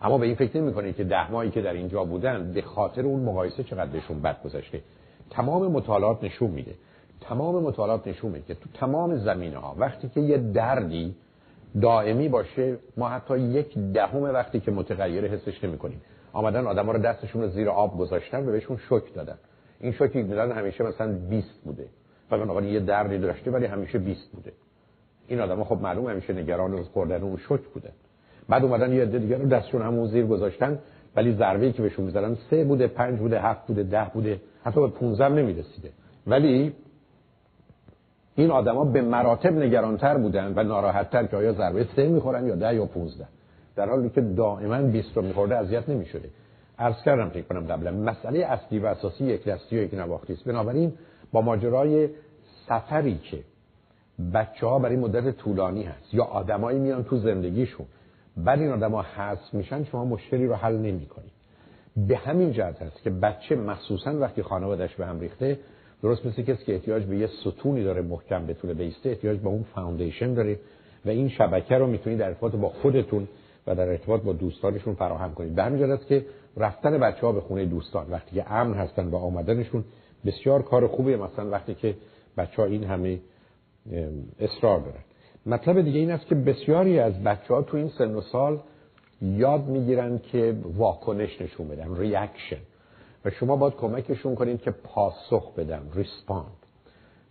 اما به این فکر نمی‌کنید که ده ماهی که در اینجا بودن به خاطر اون مقایسه چقدر بهشون بد گذشته. تمام مطالعات نشون میده. تمام مطالعات نشون میده که تو تمام زمینه ها وقتی که یه دردی دائمی باشه ما حتی یک دهم وقتی که متغیر حسش نمی‌کنیم. آمدن آدما رو دستشون رو زیر آب گذاشتن و بهشون شوک دادن. این شوکی میدن همیشه مثلا 20 بوده. من یه دردی داشته ولی همیشه 20 بوده. این آدما خب معلوم همیشه نگران خوردن اون شوک بوده. بعد اومدن یه عده دیگه رو دستشون همون زیر گذاشتن ولی ضربه که بهشون می‌زدن سه بوده پنج بوده هفت بوده ده بوده حتی به 15 نمی‌رسیده. ولی این آدما به مراتب نگرانتر بودن و ناراحتتر که آیا ضربه سه می‌خورن یا ده یا 15 در حالی که دائما 20 رو میخورده اذیت نمی‌شده. عرض کردم فکر کنم قبلا مسئله اصلی و اساسی یک دستی و یک نواختی است. بنابراین با ماجرای سفری که بچه ها برای مدت طولانی هست. یا آدمایی میان تو زندگیشون. بعد این آدما حذف میشن شما مشکلی رو حل نمی‌کنید. به همین جهت هست که بچه مخصوصا وقتی خانوادش به هم ریخته درست مثل کسی که احتیاج به یه ستونی داره محکم بتونه بیسته احتیاج به اون فاوندیشن داره و این شبکه رو می‌تونید در ارتباط با خودتون و در ارتباط با دوستانشون فراهم کنید. به همین جهت که رفتن بچه ها به خونه دوستان وقتی که امن هستن و آمدنشون بسیار کار خوبیه. مثلا وقتی که بچه ها این همه اصرار دارن مطلب دیگه این است که بسیاری از بچه ها تو این سن و سال یاد می‌گیرن که واکنش نشون بدن reaction و شما باید کمکشون کنید که پاسخ بدن respond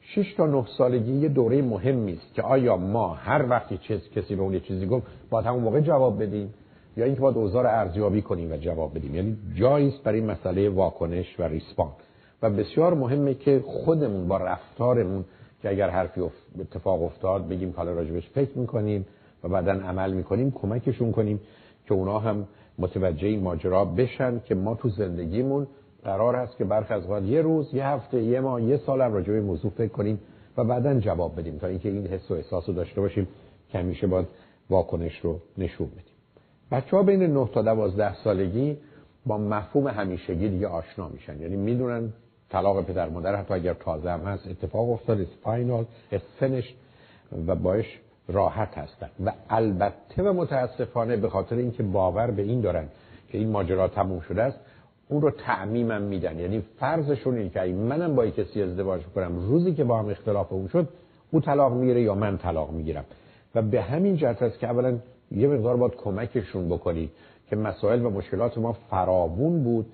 6 تا 9 سالگی یه دوره مهمی است که آیا ما هر وقتی چیز کسی به اون یه چیزی گفت باید همون موقع جواب بدیم؟ یا اینکه باید رو ارزیابی کنیم و جواب بدیم؟ یعنی جایی است برای مسئله واکنش و respond و بسیار مهمه که خودمون با رفتارمون که اگر حرفی اتفاق افتاد بگیم حالا راجبش فکر می‌کنیم و بعدا عمل می‌کنیم کمکشون کنیم که اونا هم متوجه این ماجرا بشن که ما تو زندگیمون قرار هست که برخ از وقت یه روز یه هفته یه ماه یه سال هم راجع به موضوع فکر کنیم و بعدا جواب بدیم تا اینکه این حس و احساس رو داشته باشیم که همیشه باید واکنش رو نشون بدیم. بچه ها بین 9 تا 12 سالگی با مفهوم همیشگی دیگه آشنا میشن. یعنی می‌دونن طلاق پدر مادر حتی اگر تازه هم هست اتفاق افتاد فاینال فینش و باش راحت هستن. و البته و متاسفانه به خاطر اینکه باور به این دارن که این ماجرا تموم شده است اون رو تعمیمم میدن. یعنی فرضشون اینه که منم با کسی ازدواج کنم روزی که با هم اختلاف اون شد او طلاق می‌گیره یا من طلاق می‌گیرم. و به همین جهت است که اولا یه مقدار باید کمکشون بکنی که مسائل و مشکلات ما فراوون بود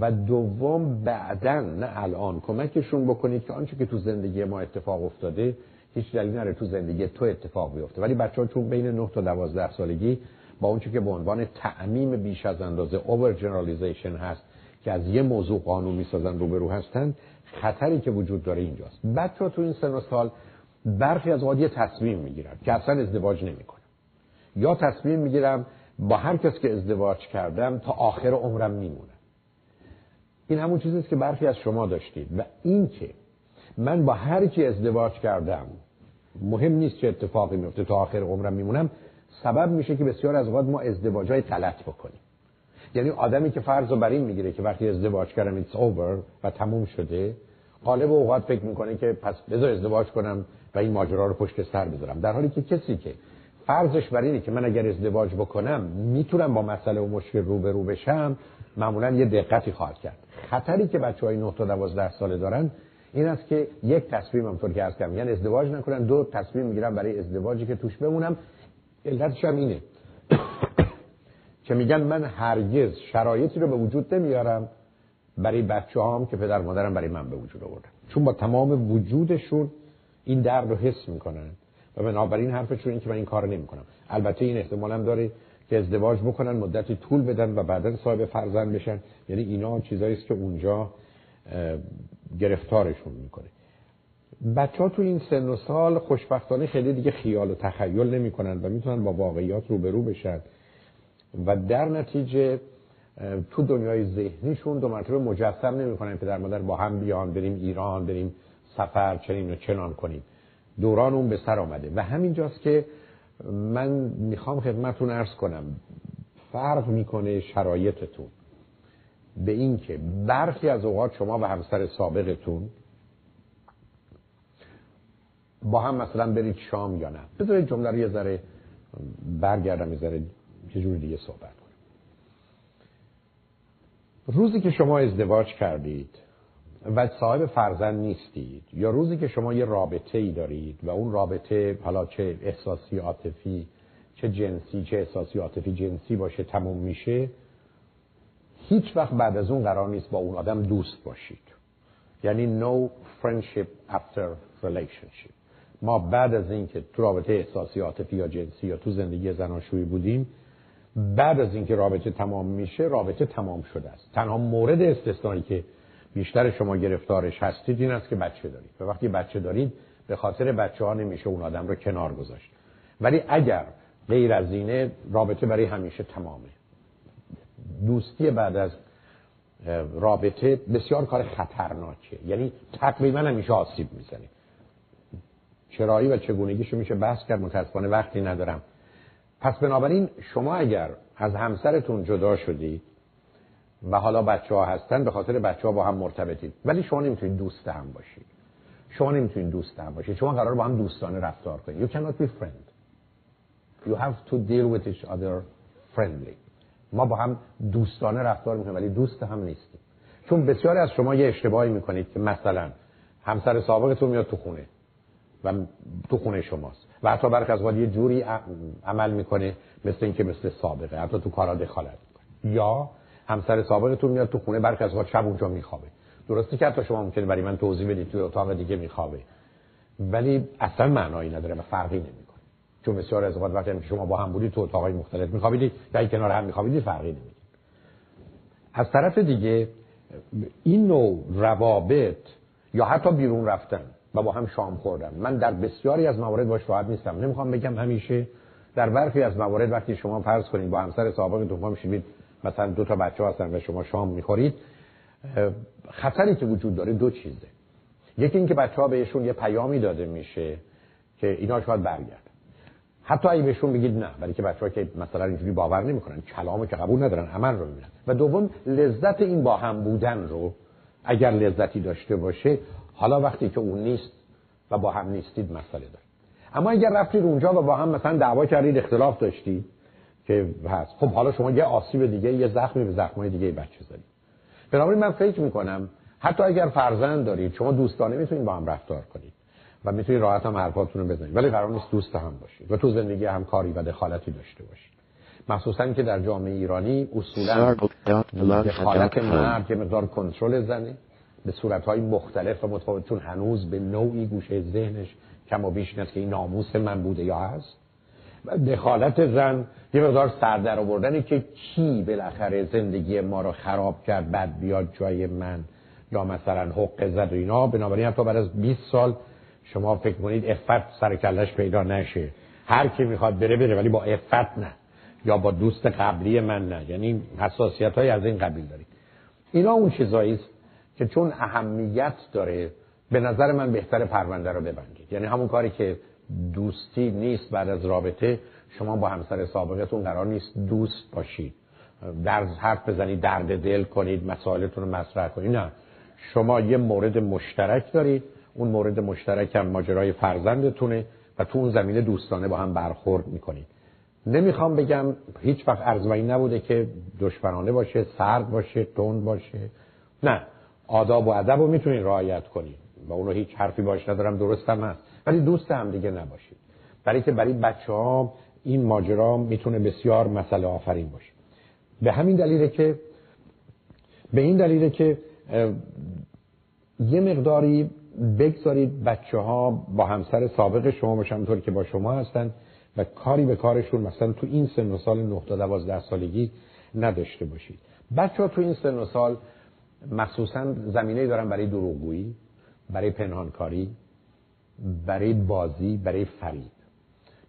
و دوم بعدا نه الان کمکشون بکنید که آنچه که تو زندگی ما اتفاق افتاده هیچ دلیل نره تو زندگی تو اتفاق بیفته. ولی بچه ها چون بین 9 تا 12 سالگی با اونچه که به عنوان تعمیم بیش از اندازه اوور جنرالیزیشن هست که از یه موضوع قانون می‌سازن روبرو هستن خطری که وجود داره اینجاست. بچه تو این سن و سال برخی از یه تصمیم می‌گیرن که اصلا ازدواج نمی‌کنم یا تصمیم می‌گیرم با هر کس که ازدواج کردم تا آخر عمرم میمونم. این همون چیزی که برخی از شما داشتید. و این که من با هر کی ازدواج کردم مهم نیست چه اتفاقی میفته تا آخر عمرم میمونم سبب میشه که بسیار از اوقات ما ازدواج های غلط بکنیم. یعنی آدمی که فرض رو بر این می‌گیره که وقتی ازدواج کردم ایتس اوور و تموم شده غالب اوقات فکر می‌کنه که پس بذار ازدواج کنم و این ماجرا رو پشت سر بذارم. در حالی که کسی که فرضش بر اینه که من اگر ازدواج بکنم می‌تونم با مسئله و مشکل روبرو بشم معمولا یه دقتی خواهد کرد. خطری که بچه های 9 تا 12 ساله دارن این است که یک تصمیم همطور که کردم یعنی ازدواج نکنن دو تصمیم می‌گیرن برای ازدواجی که توش بمونم علتش هم اینه [coughs] که میگن من هرگز شرایطی رو به وجود نمیارم برای بچه هم که پدر مادرم برای من به وجود آوردن. چون با تمام وجودشون این درد رو حس می‌کنن. و بنابراین حرفشون این که من این کار نمی‌کنم. البته این احتمال هم داره که ازدواج بکنن مدتی طول بدن و بعدا صاحب فرزند بشن. یعنی اینا چیزایی است که اونجا گرفتارشون می‌کنه. بچه ها تو این سن و سال خوشبختانه خیلی دیگه خیال و تخیل نمی‌کنن و می‌تونن با واقعیات روبرو بشن. و در نتیجه تو دنیای ذهنیشون دو مرتبه مجسم نمی‌کنن پدر مادر با هم بیان بریم ایران بریم سفر چنین و چنان کنیم. دوران اون به سر آمده. و همینجاست که من می‌خوام خدمتون ارز کنم فرق می‌کنه شرایطتون. به این که برخی از اوقات شما و همسر سابقتون با هم مثلا برید شام یا نه. بذارید جمله رو یه ذره برگردم یه ذره یه جور دیگه صحبت کنم روزی که شما ازدواج کردید و صاحب فرزند نیستید. یا روزی که شما یه رابطه ای دارید و اون رابطه حالا چه احساسی عاطفی چه جنسی چه احساسی عاطفی جنسی باشه تموم میشه هیچ وقت بعد از اون قرار نیست با اون آدم دوست باشید. یعنی no friendship after relationship. ما بعد از اینکه تو رابطه احساسی عاطفی یا جنسی یا تو زندگی زناشویی بودیم بعد از اینکه رابطه تمام میشه رابطه تمام شده است. تنها مورد استثنایی که بیشتر شما گرفتارش هستید این است که بچه دارید. و وقتی بچه دارید به خاطر بچه ها نمیشه اون آدم رو کنار گذاشت. ولی اگر غیر از اینه رابطه برای همیشه تمامه. دوستی بعد از رابطه بسیار کار خطرناکه. یعنی تقریبا همیشه آسیب می‌زنه. چرایی و چگونگیشو میشه بحث کرد متاسفانه وقتی ندارم. پس بنابراین شما اگر از همسرتون جدا شدید و حالا بچه ها هستن به خاطر بچه ها با هم مرتبطید ولی شما نمی‌تونید دوست هم باشید شما نمی‌تونید دوست هم باشید شما قرار با هم دوستانه رفتار کنید you cannot be friend. You have to deal with each other friendly. ما با هم دوستانه رفتار می‌کنیم ولی دوست هم نیستیم. چون بسیاری از شما یه اشتباهی می‌کنید که مثلا همسر سابقتون میاد تو خونه و تو خونه شماست. و حتی برخی از یه جوری عمل می‌کنه مثل اینکه مثل سابقه حتی تو کارا دخالت می‌کنه. یا همسر سابقتون میاد تو خونه برخی از شب اونجا میخوابه. درسته که حتی شما ممکنه برای من توضیح بدید تو اتاق دیگه میخوابه. ولی اصلا معنایی نداره و فرقی نمی‌کنه. چون بسیار از اوقات وقتی شما با هم بودید تو اتاقای مختلف میخوابیدید یا کنار هم میخوابیدید فرقی نمی‌کنه. از طرف دیگه این نوع روابط یا حتی بیرون رفتن و با هم شام خوردن. من در بسیاری از موارد باش راحت نیستم. نمی‌خوام بگم همیشه در برخی از موارد وقتی شما فرض کنید با همسر سابقتون پا میشید مثلا دو تا بچه هستن و شما شام می‌خورید خطری که وجود داره دو چیزه. یکی اینکه بچه ها بهشون یه پیامی داده میشه که اینا شاید برگرد حتی اگه بهشون بگید نه ولی که بچه ها که مثلا اینجوری باور نمی‌کنن کلامو که قبول ندارن عمل رو می‌بینن. و دوم لذت این با هم بودن رو اگر لذتی داشته باشه حالا وقتی که اون نیست و با هم نیستید مسئله داره. اما اگر رفتید اونجا و با هم مثلا دعوا کردید اختلاف داشتید که هست. خب حالا شما یه آسیب دیگه یه زخمی به زخمای دیگه بچه زدید بنابراین من فکر می‌کنم حتی اگر فرزند دارید شما دوستانه می‌تونید با هم رفتار کنید و می‌تونید راحت هم حرفاتون رو بزنید. ولی قرار نیست دوست هم باشید و تو زندگی هم کاری و دخالتی داشته باشید. مخصوصا که در جامعه ایرانی اصولا دخالت مرد که مقدار کنترل زنه. به صورتهای مختلف و متفاوت چون هنوز به نوعی گوشه ذهنش کم و بیش که این ناموس من بوده یا هست. دخالت زن یه مقدار سردر آوردنه که کی بالاخره زندگی ما رو خراب کرد بعد بیاد جای من؟ یا مثلا حق زد و اینا؟ بنابراین حتی بعد از 20 سال شما فکر کنید افت سر کلش پیدا نشه. هر کی می‌خواد بره بره ولی با افت نه. یا با دوست قبلی من نه. یعنی حساسیت های از این قبیل دارید. اینا اون چیزایی که چون اهمیت داره به نظر من بهتر پرونده رو ببندید. یعنی همون کاری که دوستی نیست بعد از رابطه شما با همسر سابقتون قرار نیست دوست باشید. در حرف بزنید درد دل کنید مسائلتون رو مطرح کنید. نه. شما یه مورد مشترک دارید. اون مورد مشترک هم ماجرای فرزندتونه و تو اون زمینه دوستانه با هم برخورد می‌کنید. نمی‌خوام بگم هیچ وقت ارزمایی نبوده که دشمنانه باشه سرد باشه تند باشه. نه. آداب و ادب رو می‌تونید رعایت کنید. و اونو هیچ حرفی باش ندارم درست هم هست. ولی دوست هم دیگه نباشید. برای که برای بچه ها این ماجرا می‌تونه بسیار مسئله آفرین باشه. به همین دلیله که به این دلیله که یه مقداری بگذارید بچه ها با همسر سابق شما باشن طوری که با شما هستن و کاری به کارشون مثلا تو این سن و سال 9 تا 12 سالگی نداشته باشید. بچه ها تو این سن و سال مخصوصا زمینه دارن برای دروغگویی. برای پنهانکاری برای بازی برای فریب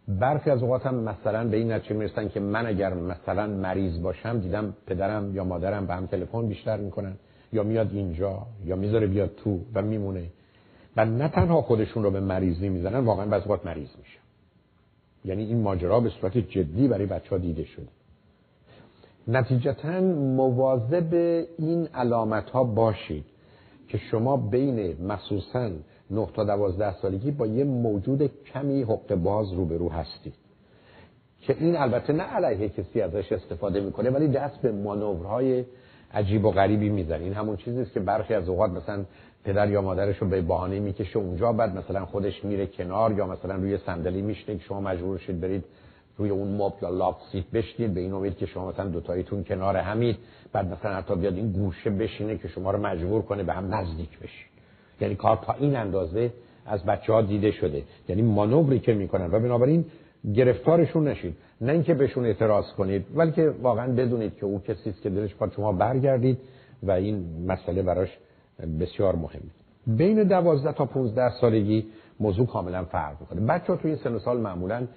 برخی از اوقات هم مثلا به این نتیجه می‌رسن که من اگر مثلا مریض باشم دیدم پدرم یا مادرم به هم تلفن بیشتر می‌کنن. یا میاد اینجا یا می‌ذاره بیاد تو و میمونه. و نه تنها خودشون رو به مریضی می‌زنن واقعا بعض اوقات مریض میشه یعنی این ماجرا به صورت جدی برای بچه ها دیده شده. نتیجتا مواظب این علامت ها باشید. که شما بین مخصوصا 9 تا 12 سالگی با یه موجود کمی حقه باز روبرو هستید. که این البته نه علیه کسی ازش استفاده می‌کنه ولی دست به مانورهای عجیب و غریبی می‌زنه. این همون چیزی که برخی از اوقات مثلا پدر یا مادرش رو به بهانه می‌کشه اونجا بعد مثلا خودش میره کنار یا مثلا روی صندلی میشینه که شما مجبور شید برید روی اون مبل یا love seat بشینید به این امید که شما مثلا دو تایتون کنار همید. بعد مثلا حتی بیاد این گوشه بشینه که شما رو مجبور کنه به هم نزدیک بشید یعنی کار تا این اندازه از بچه ها دیده شده. یعنی مانوری که می‌کنن. و بنابراین گرفتارشون نشید نه اینکه بهشون اعتراض کنید بلکه واقعا بدونید که او کسی است که دلش با شما برگردید و این مسئله براش بسیار مهمه بین 12 تا 15 سالگی موضوع کاملا فرق می‌کنه. بچه ها تو این سن سال معمولا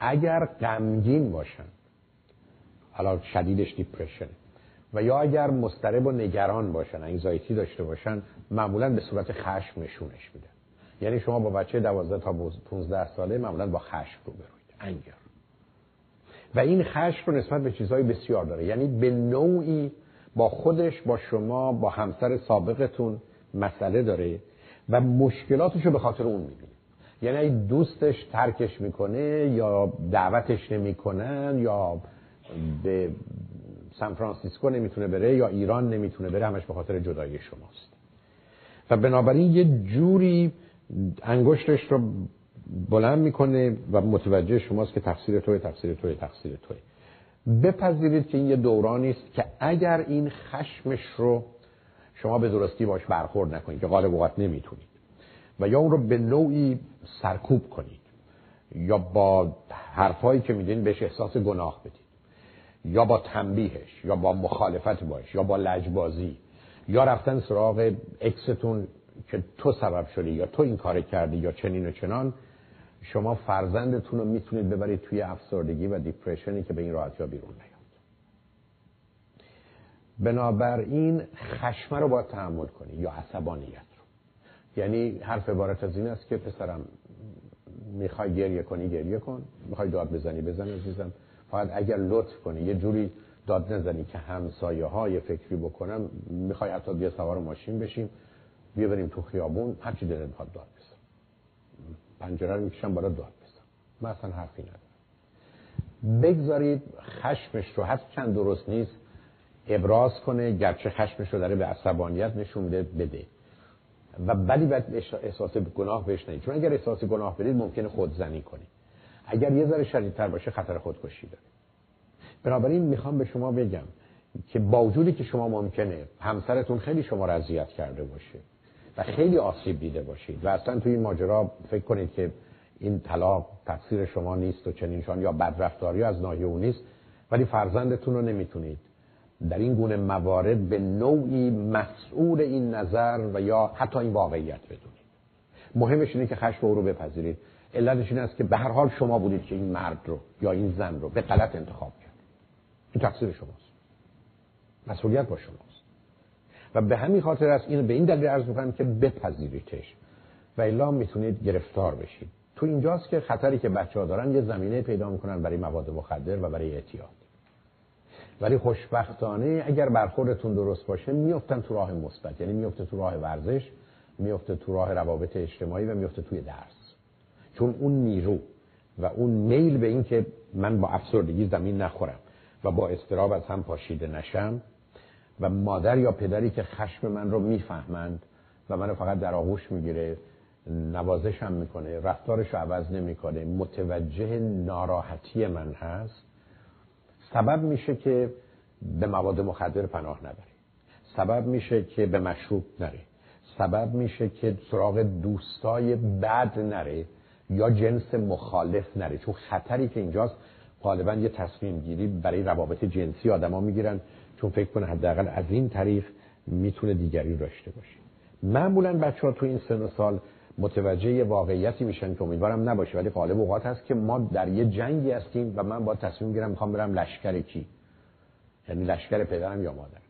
اگر غمگین باشن حالا شدیدش دیپرشن و یا اگر مضطرب و نگران باشن انگزایتی داشته باشن معمولا به صورت خشم نشونش میده یعنی شما با بچه 12 تا 15 ساله معمولا با خشم رو بروید. انگر و این خشم رو نسبت به چیزهای بسیار داره. یعنی به نوعی با خودش با شما با همسر سابقتون مسئله داره و مشکلاتش رو به خاطر اون می‌بینه. یعنی دوستش ترکش می‌کنه یا دعوتش نمی‌کنن یا به سان فرانسیسکو نمی‌تونه بره یا ایران نمی‌تونه بره همش به خاطر جدایی شماست. و بنابراین یه جوری انگشتش رو بلند می‌کنه و متوجه شماست که تقصیر توی تقصیر توی تقصیر توی بپذیرید که این یه دورانی است که اگر این خشمش رو شما به درستی باش برخورد نکنید که غالب اوقات نمی‌تونید. و یا اون رو به نوعی سرکوب کنید. یا با حرفایی که میدین بهش احساس گناه بدید. یا با تنبیهش یا با مخالفت باش یا با لجبازی. یا رفتن سراغ اکستون که تو سبب شدی یا تو این کار کردی یا چنین و چنان. شما فرزندتون رو می‌تونید ببرید توی افسردگی و دیپریشنی که به این راحتی ها بیرون نیاد. بنابراین خشمه رو باید تحمل کنی یا عصبانیت. یعنی حرف عبارت از این است که پسرم می‌خوای گریه کنی گریه کن. می‌خوای داد بزنی بزن عزیزم. فقط اگر لطف کنی یه جوری داد نزنی که همسایه های فکری بکنم می‌خوای حتی بیا سوار ماشین بشیم بیا بریم تو خیابون هرچی دلت می‌خواد داد بزن. پنجره رو می‌کشم بالا داد بزن. من اصلا حرفی ندارم. بگذارید خشمش رو هست چند درست نیست ابراز کنه گرچه خشمش رو داره به عصبانیت نشون میده بده. و ولی بعد احساس گناه بهش چون اگر احساس گناه بدید ممکنه خودزنی کنید اگر یه ذره شدیدتر باشه خطر خودکشی داره. بنابراین می‌خوام به شما بگم که با وجودی که شما ممکنه همسرتون خیلی شما را اذیت کرده باشه و خیلی آسیب دیده باشید و اصلا توی این ماجرا فکر کنید که این طلاق تقصیر شما نیست و چنینشان یا بدرفتاری از ناحیه او نیست ولی فرزندتون رو نمی‌تونید در این گونه موارد به نوعی مسئول این نظر و یا حتی این واقعیت بدونید. مهمش اینه که خشم او رو بپذیرید. علتش این است که به هر حال شما بودید که این مرد رو یا این زن رو به غلط انتخاب کرد. این تقصیر شماست. مسئولیت با شماست. و به همین خاطر است اینو به این دلیل عرض می‌کنم که بپذیریدش. و الا می‌تونید گرفتار بشید. تو اینجاست که خطری که بچه ها دارن یه زمینه پیدا می‌کنن برای مواد مخدر و برای اعتیاد. ولی خوشبختانه اگر برخوردتون درست باشه میفتن تو راه مثبت. یعنی میفته تو راه ورزش میفته تو راه روابط اجتماعی و میفته توی درس. چون اون نیرو و اون میل به این که من با افسردگی زمین نخورم و با استراب از هم پاشیده نشم و مادر یا پدری که خشم من رو می‌فهمند و منو فقط در آغوش می‌گیره نوازشم می‌کنه رفتارش عوض نمی‌کنه متوجه ناراحتی من هست. سبب میشه که به مواد مخدر پناه نبره سبب میشه که به مشروب نره سبب میشه که سراغ دوستای بد نره یا جنس مخالف نره چون خطری که اینجاست غالبا یه تصمیم گیری برای روابط جنسی آدما می‌گیرن. چون فکر کنه حداقل از این طریق می‌تونه دیگری داشته باشه. معمولا بچه ها تو این سن و سال متوجه واقعیتی میشن که امیدوارم نباشه ولی غالب اوقات هست که ما در یه جنگی هستیم و من با تصمیم گیرم می‌خوام برم لشکر کی؟ یعنی لشکر پدرم یا مادرم.